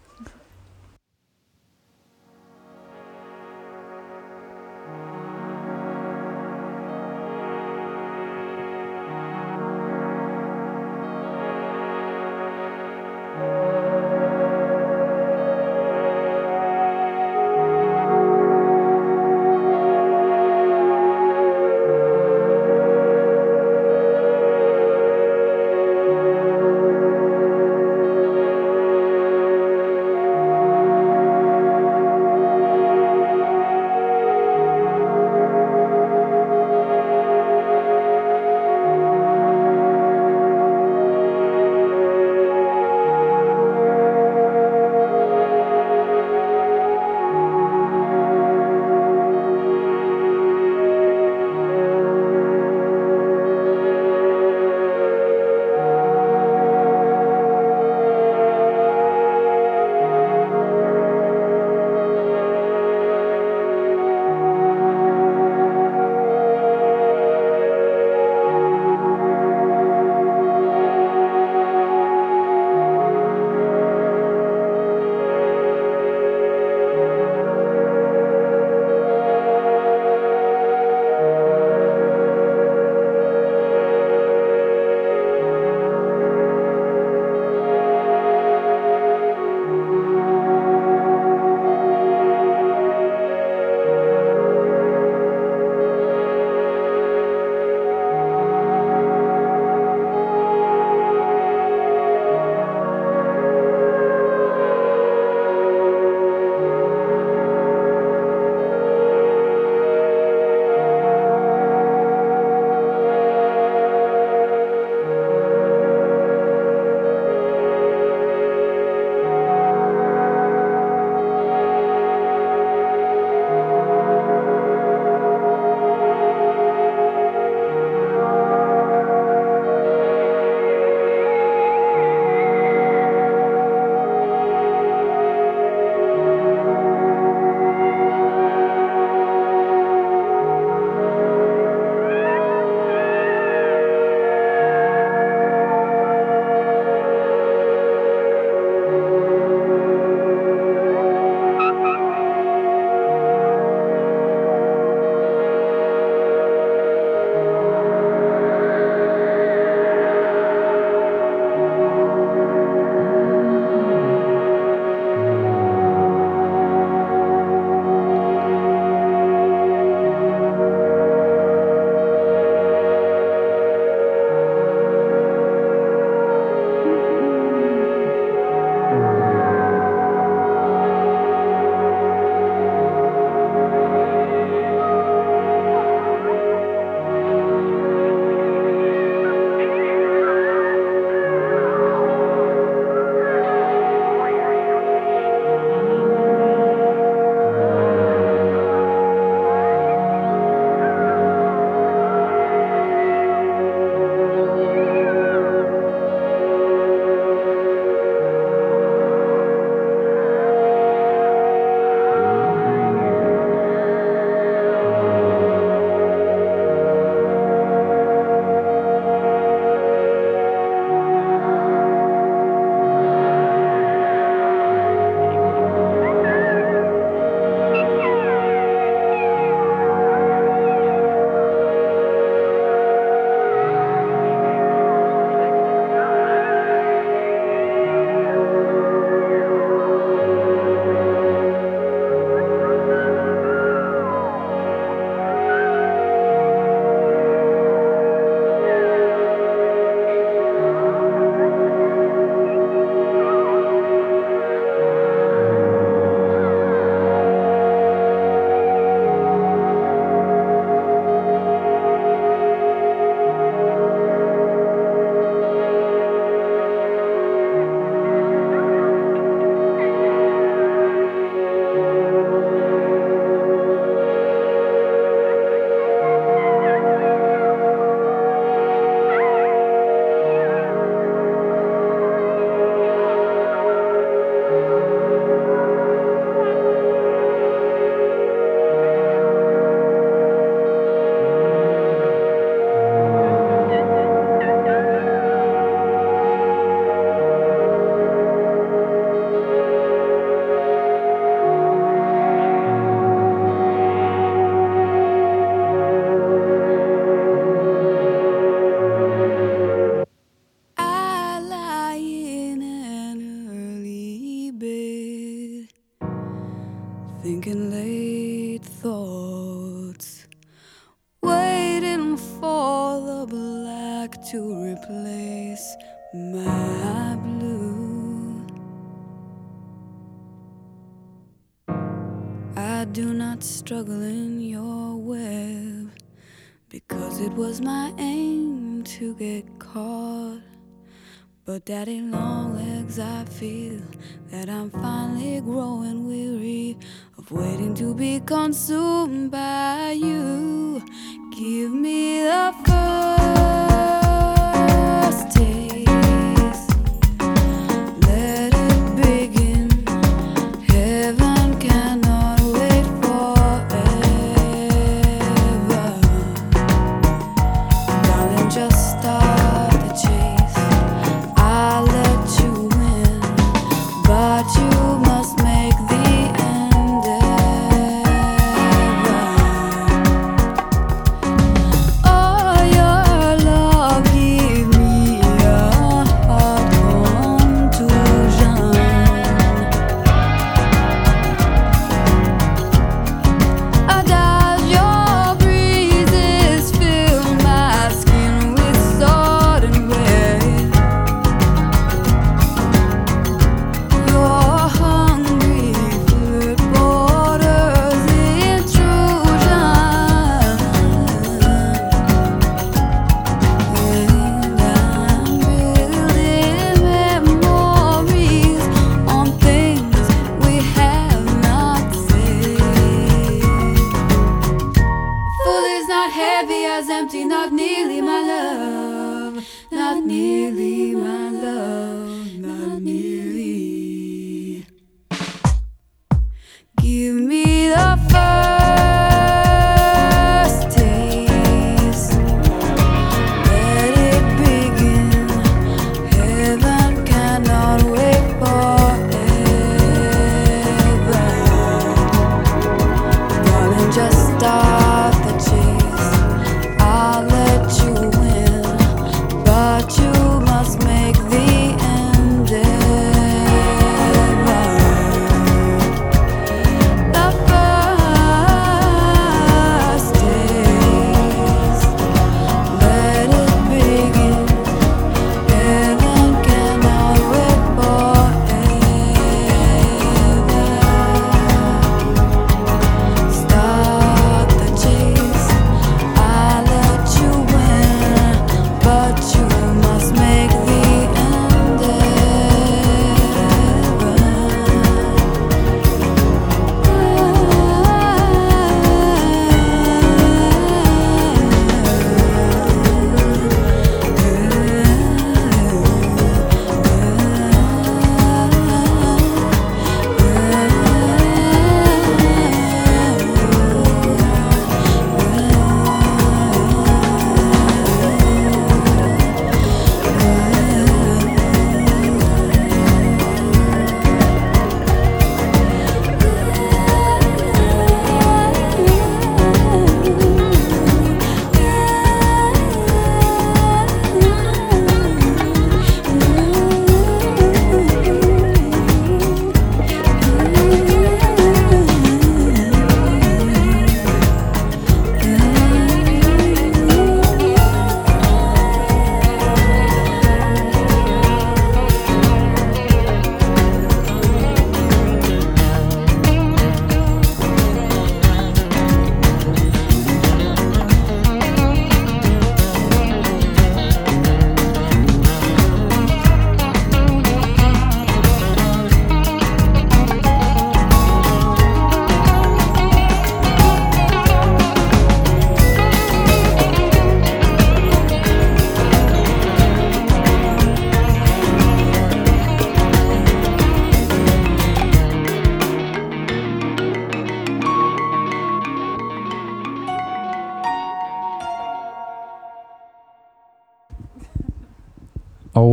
Speaker 19: Daddy long legs, I feel that I'm finally growing weary of waiting to be consumed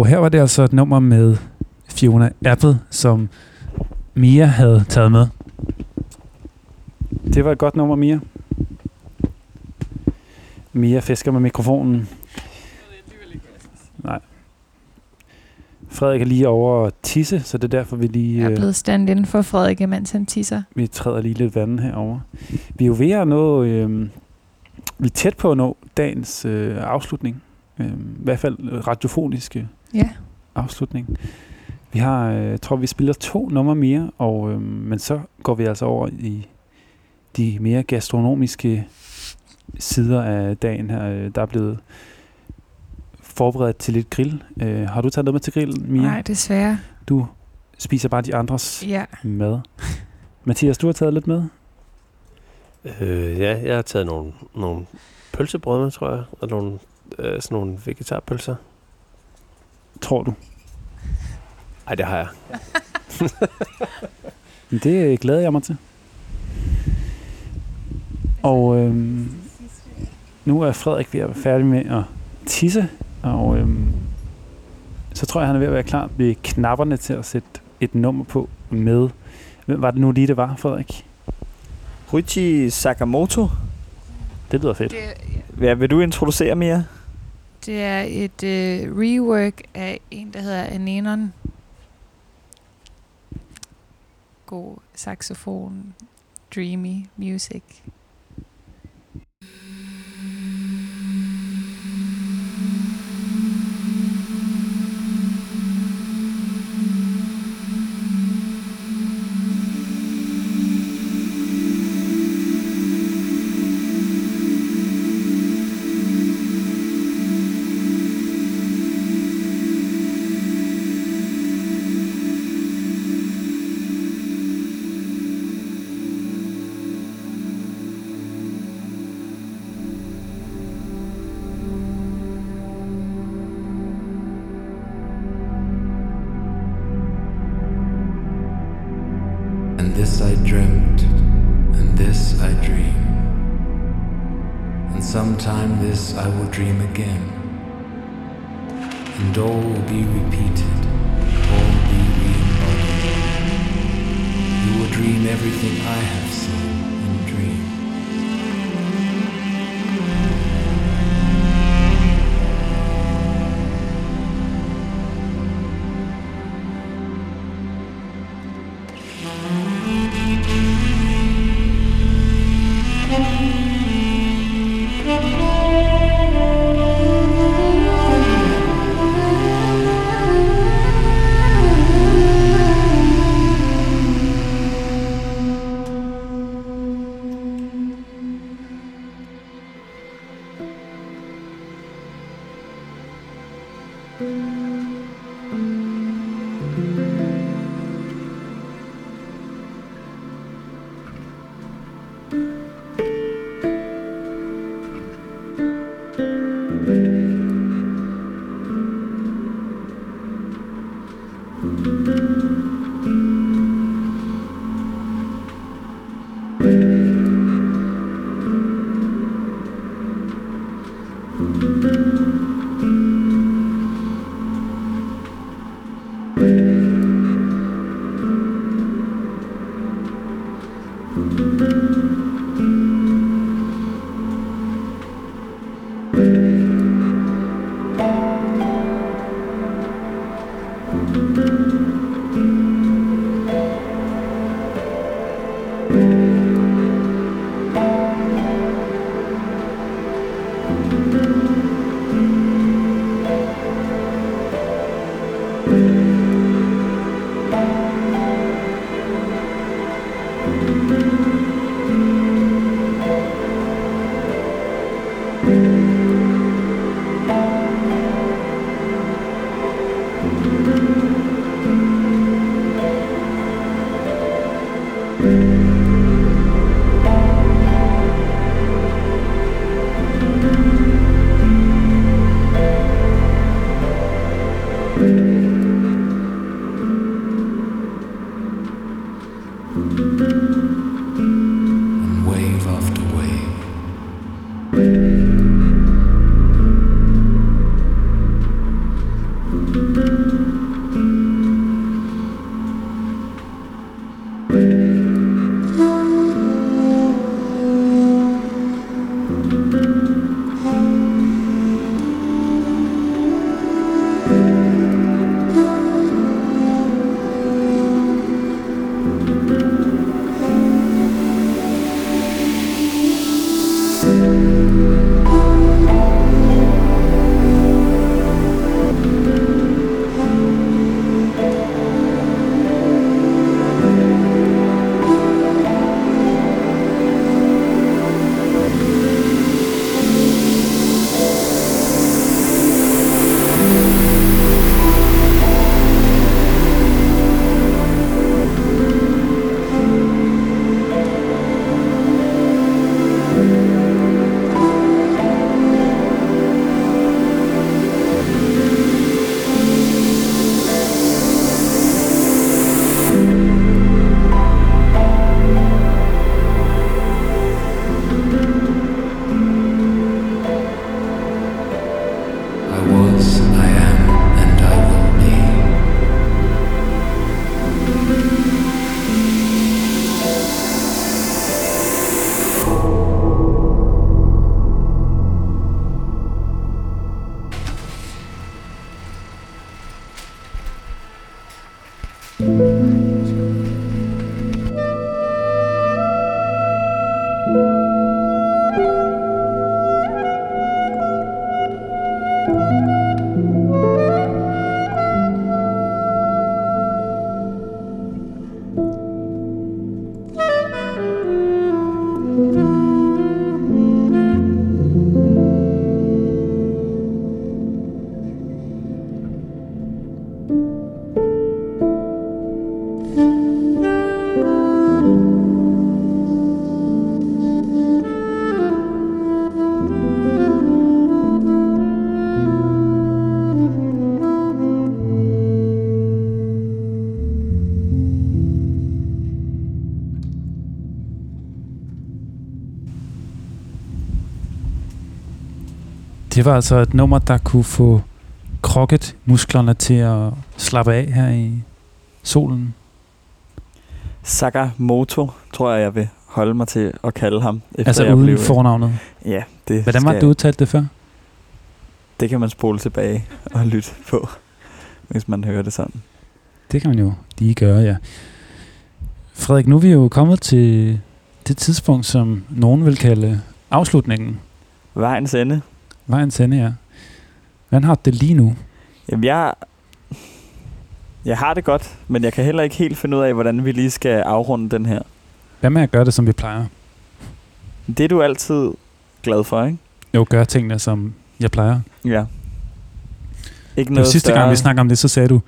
Speaker 2: Og her var det altså et nummer med Fiona Apple, som Mia havde taget med. Det var et godt nummer, Mia. Mia fisker med mikrofonen. Nej. Frederik er lige over at tisse, så det er derfor, vi lige...
Speaker 14: Jeg er
Speaker 2: øh,
Speaker 14: blevet stand inden for Frederik, mens han tisser.
Speaker 2: vi træder lige lidt vand herover. Vi er jo ved at nå... Øh, vi er tæt på at nå dagens øh, afslutning Øh, I hvert fald radiofoniske
Speaker 14: Ja.
Speaker 2: afslutning. Vi har, øh, jeg tror, vi spiller to numre mere, og, øh, men så går vi altså over i de mere gastronomiske sider af dagen her. Øh, Der er blevet forberedt til lidt grill. Øh, har du taget noget med til grillen, Mia?
Speaker 14: Nej, desværre.
Speaker 2: Du spiser bare de andres
Speaker 14: Ja.
Speaker 2: mad. Mathias, du har taget lidt med?
Speaker 5: Øh, ja, jeg har taget nogle, nogle pølsebrød med, tror jeg, og nogle, øh, sådan nogle vegetarpølser.
Speaker 2: Tror du?
Speaker 5: Nej, det har jeg.
Speaker 2: Det øh, glæder jeg mig til. Og øhm, nu er Frederik ved at være færdig med at tisse, og øhm, så tror jeg, han er ved at være klar ved knapperne til at sætte et nummer på med. Hvem var det nu lige, det var, Frederik?
Speaker 3: Ruichi Sakamoto.
Speaker 2: Det lyder fedt.
Speaker 14: Det,
Speaker 3: Ja, vil du introducere mere?
Speaker 14: Det er et øh, rework af en, der hedder Anenon. God saxofon, dreamy music.
Speaker 2: Det var altså et nummer, der kunne få krokket musklerne til at slappe af her i solen.
Speaker 3: Sakamoto, tror jeg, jeg vil holde mig til at kalde ham. Efter
Speaker 2: Altså
Speaker 3: jeg
Speaker 2: uden
Speaker 3: blev-
Speaker 2: fornavnet.
Speaker 3: Ja, det
Speaker 2: Hvordan var det, du udtalte det før?
Speaker 3: Det kan man spole tilbage og lytte på, hvis man hører det sådan.
Speaker 2: Det kan man jo lige gøre, ja. Frederik, nu er vi jo kommet til det tidspunkt, som nogen vil kalde afslutningen.
Speaker 3: Vejens ende.
Speaker 2: Vejens ende, ja. Hvordan har du det lige nu?
Speaker 3: Jamen, jeg, jeg har det godt, men jeg kan heller ikke helt finde ud af, hvordan vi lige skal afrunde den her.
Speaker 2: Hvad med at gøre det, som vi plejer?
Speaker 3: Det er du altid glad for, ikke?
Speaker 2: Jo, gøre tingene, som jeg plejer.
Speaker 3: Ja. Ikke noget
Speaker 2: sidste
Speaker 3: større.
Speaker 2: gang, vi snakkede om det, så sagde du,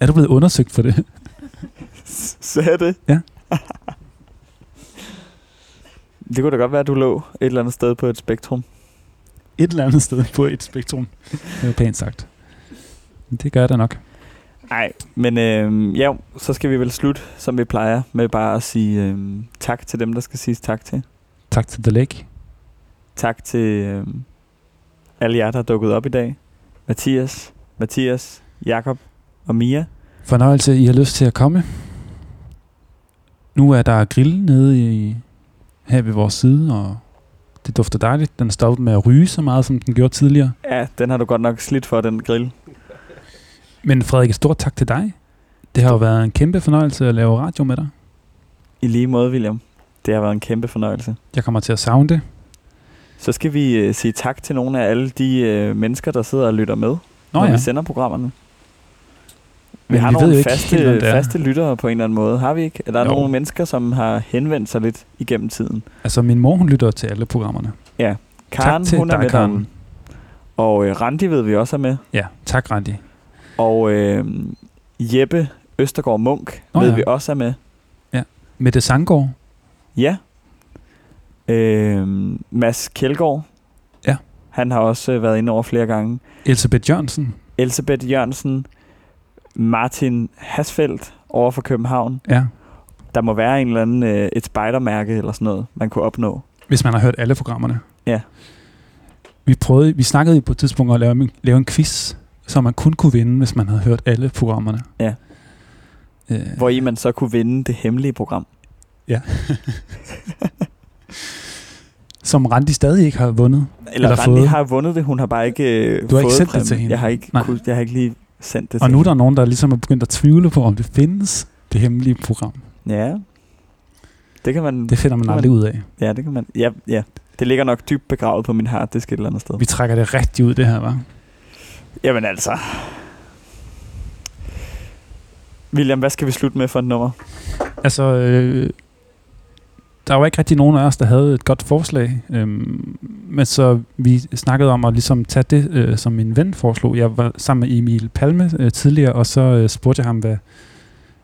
Speaker 2: er du blevet undersøgt for det?
Speaker 3: Sagde det?
Speaker 2: Ja.
Speaker 3: det kunne da godt være, at du lå et eller andet sted på et spektrum.
Speaker 2: Et eller andet sted på et spektrum. Det var pænt sagt. Men Det gør jeg da nok.
Speaker 3: Nej, men øh, ja, så skal vi vel slutte, som vi plejer, med bare at sige øh, tak til dem, der skal siges tak til.
Speaker 2: Tak til The Lake.
Speaker 3: Tak til øh, alle jer, der er dukket op i dag. Mathias, Mathias, Jakob og Mia.
Speaker 2: Fornøjelse, I har lyst til at komme. Nu er der grill nede i, her ved vores side, og det dufter dejligt. Den er stoppet med at ryge så meget, som den gjorde tidligere.
Speaker 3: Ja, den har du godt nok slidt for, den grill.
Speaker 2: Men Frederik, stort tak til dig. Det har jo været en kæmpe fornøjelse at lave radio med dig.
Speaker 3: I lige måde, William. Det har været en kæmpe fornøjelse.
Speaker 2: Jeg kommer til at savne det.
Speaker 3: Så skal vi øh, sige tak til nogle af alle de øh, mennesker, der sidder og lytter med,
Speaker 2: Nå
Speaker 3: når
Speaker 2: ja.
Speaker 3: vi sender programmerne. Vi
Speaker 2: Men
Speaker 3: har
Speaker 2: vi ved jo
Speaker 3: nogle
Speaker 2: ikke
Speaker 3: faste,
Speaker 2: helt, det er.
Speaker 3: faste lyttere på en eller anden måde, har vi ikke? Er der
Speaker 2: Jo.
Speaker 3: nogle mennesker, som har henvendt sig lidt igennem tiden?
Speaker 2: Altså, min mor, hun lytter til alle programmerne.
Speaker 3: Ja. Karen,
Speaker 2: tak til
Speaker 3: hun er
Speaker 2: dig,
Speaker 3: med
Speaker 2: Karen.
Speaker 3: derude. Og øh, Randi ved vi også er med.
Speaker 2: Ja, tak Randi.
Speaker 3: Og øh, Jeppe Østergaard Munk oh, ved
Speaker 2: ja.
Speaker 3: vi også er med.
Speaker 2: Ja. Mette Sangård.
Speaker 3: Ja. Øh, Mads Kjeldgaard.
Speaker 2: Ja.
Speaker 3: Han har også øh, været inde over flere gange.
Speaker 2: Elisabeth Jørgensen.
Speaker 3: Elisabeth Jørgensen. Martin Hasfeldt over for København.
Speaker 2: Ja.
Speaker 3: Der må være en eller anden, øh, et spejdermærke eller sådan noget, man kunne opnå.
Speaker 2: Hvis man har hørt alle programmerne.
Speaker 3: Ja.
Speaker 2: Vi prøvede, vi snakkede på et tidspunkt at lave, en- lave en quiz, som man kun kunne vinde, hvis man havde hørt alle programmerne.
Speaker 3: Ja.
Speaker 2: Øh,
Speaker 3: Hvor i man så kunne vinde det hemmelige program.
Speaker 2: Ja. som Randi stadig ikke har vundet.
Speaker 3: Eller, eller Randi har vundet det, hun har bare ikke øh,
Speaker 2: Du har ikke
Speaker 3: fået
Speaker 2: sendt det
Speaker 3: præmien.
Speaker 2: til hende?
Speaker 3: Jeg har ikke,
Speaker 2: Nej.
Speaker 3: kunne, jeg har ikke lige sendt det
Speaker 2: Og
Speaker 3: til
Speaker 2: nu er der nogen, der ligesom er begyndt at tvivle på, om det findes, det hemmelige program.
Speaker 3: Ja. Det kan man...
Speaker 2: Det finder man aldrig ud af.
Speaker 3: Ja, det kan man... Ja, ja. Det ligger nok dybt begravet på min harddisk et eller andet sted.
Speaker 2: Vi trækker det rigtig ud, det her, var.
Speaker 3: Jamen altså... William, hvad skal vi slutte med for et nummer?
Speaker 2: Altså, øh, der var ikke rigtig nogen af os, der havde et godt forslag. Øhm, men så vi snakkede om at ligesom tage det, øh, som min ven foreslog. Jeg var sammen med Emil Palme øh, tidligere, og så øh, spurgte jeg ham, hvad,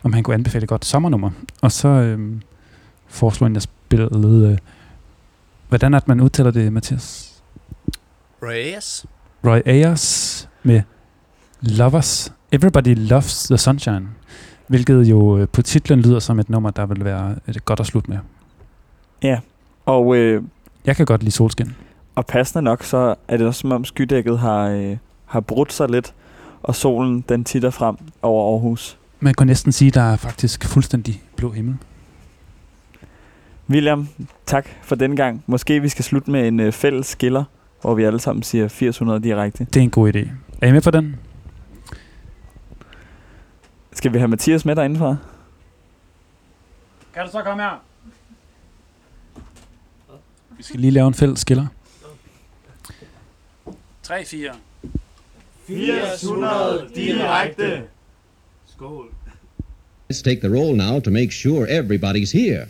Speaker 2: om han kunne anbefale et godt sommernummer. Og så øh, foreslog han, at jeg spillede... Øh, hvordan er det, man udtaler det, Mathias?
Speaker 5: Reyes.
Speaker 2: Roy Ayers med Lovers. Everybody Loves the Sunshine. Hvilket jo øh, på titlen lyder som et nummer, der vil være et godt at slutte med.
Speaker 3: Ja, og... Øh,
Speaker 2: Jeg kan godt lide solskin.
Speaker 3: Og passende nok, så er det også som om skydækket har, øh, har brudt sig lidt, og solen den titter frem over Aarhus.
Speaker 2: Man kan næsten sige, at der er faktisk fuldstændig blå himmel.
Speaker 3: William, tak for den gang. Måske vi skal slutte med en øh, fælles skiller, hvor vi alle sammen siger 800 direkte.
Speaker 2: Det er en god idé. Er I med på den?
Speaker 3: Skal vi have Mathias med derindefra?
Speaker 2: Kan du så komme her? Vi skal lige lave en fælles skiller. 3, 4.
Speaker 16: 800 direkte.
Speaker 2: Skål.
Speaker 20: Let's take the roll now to make sure everybody's here.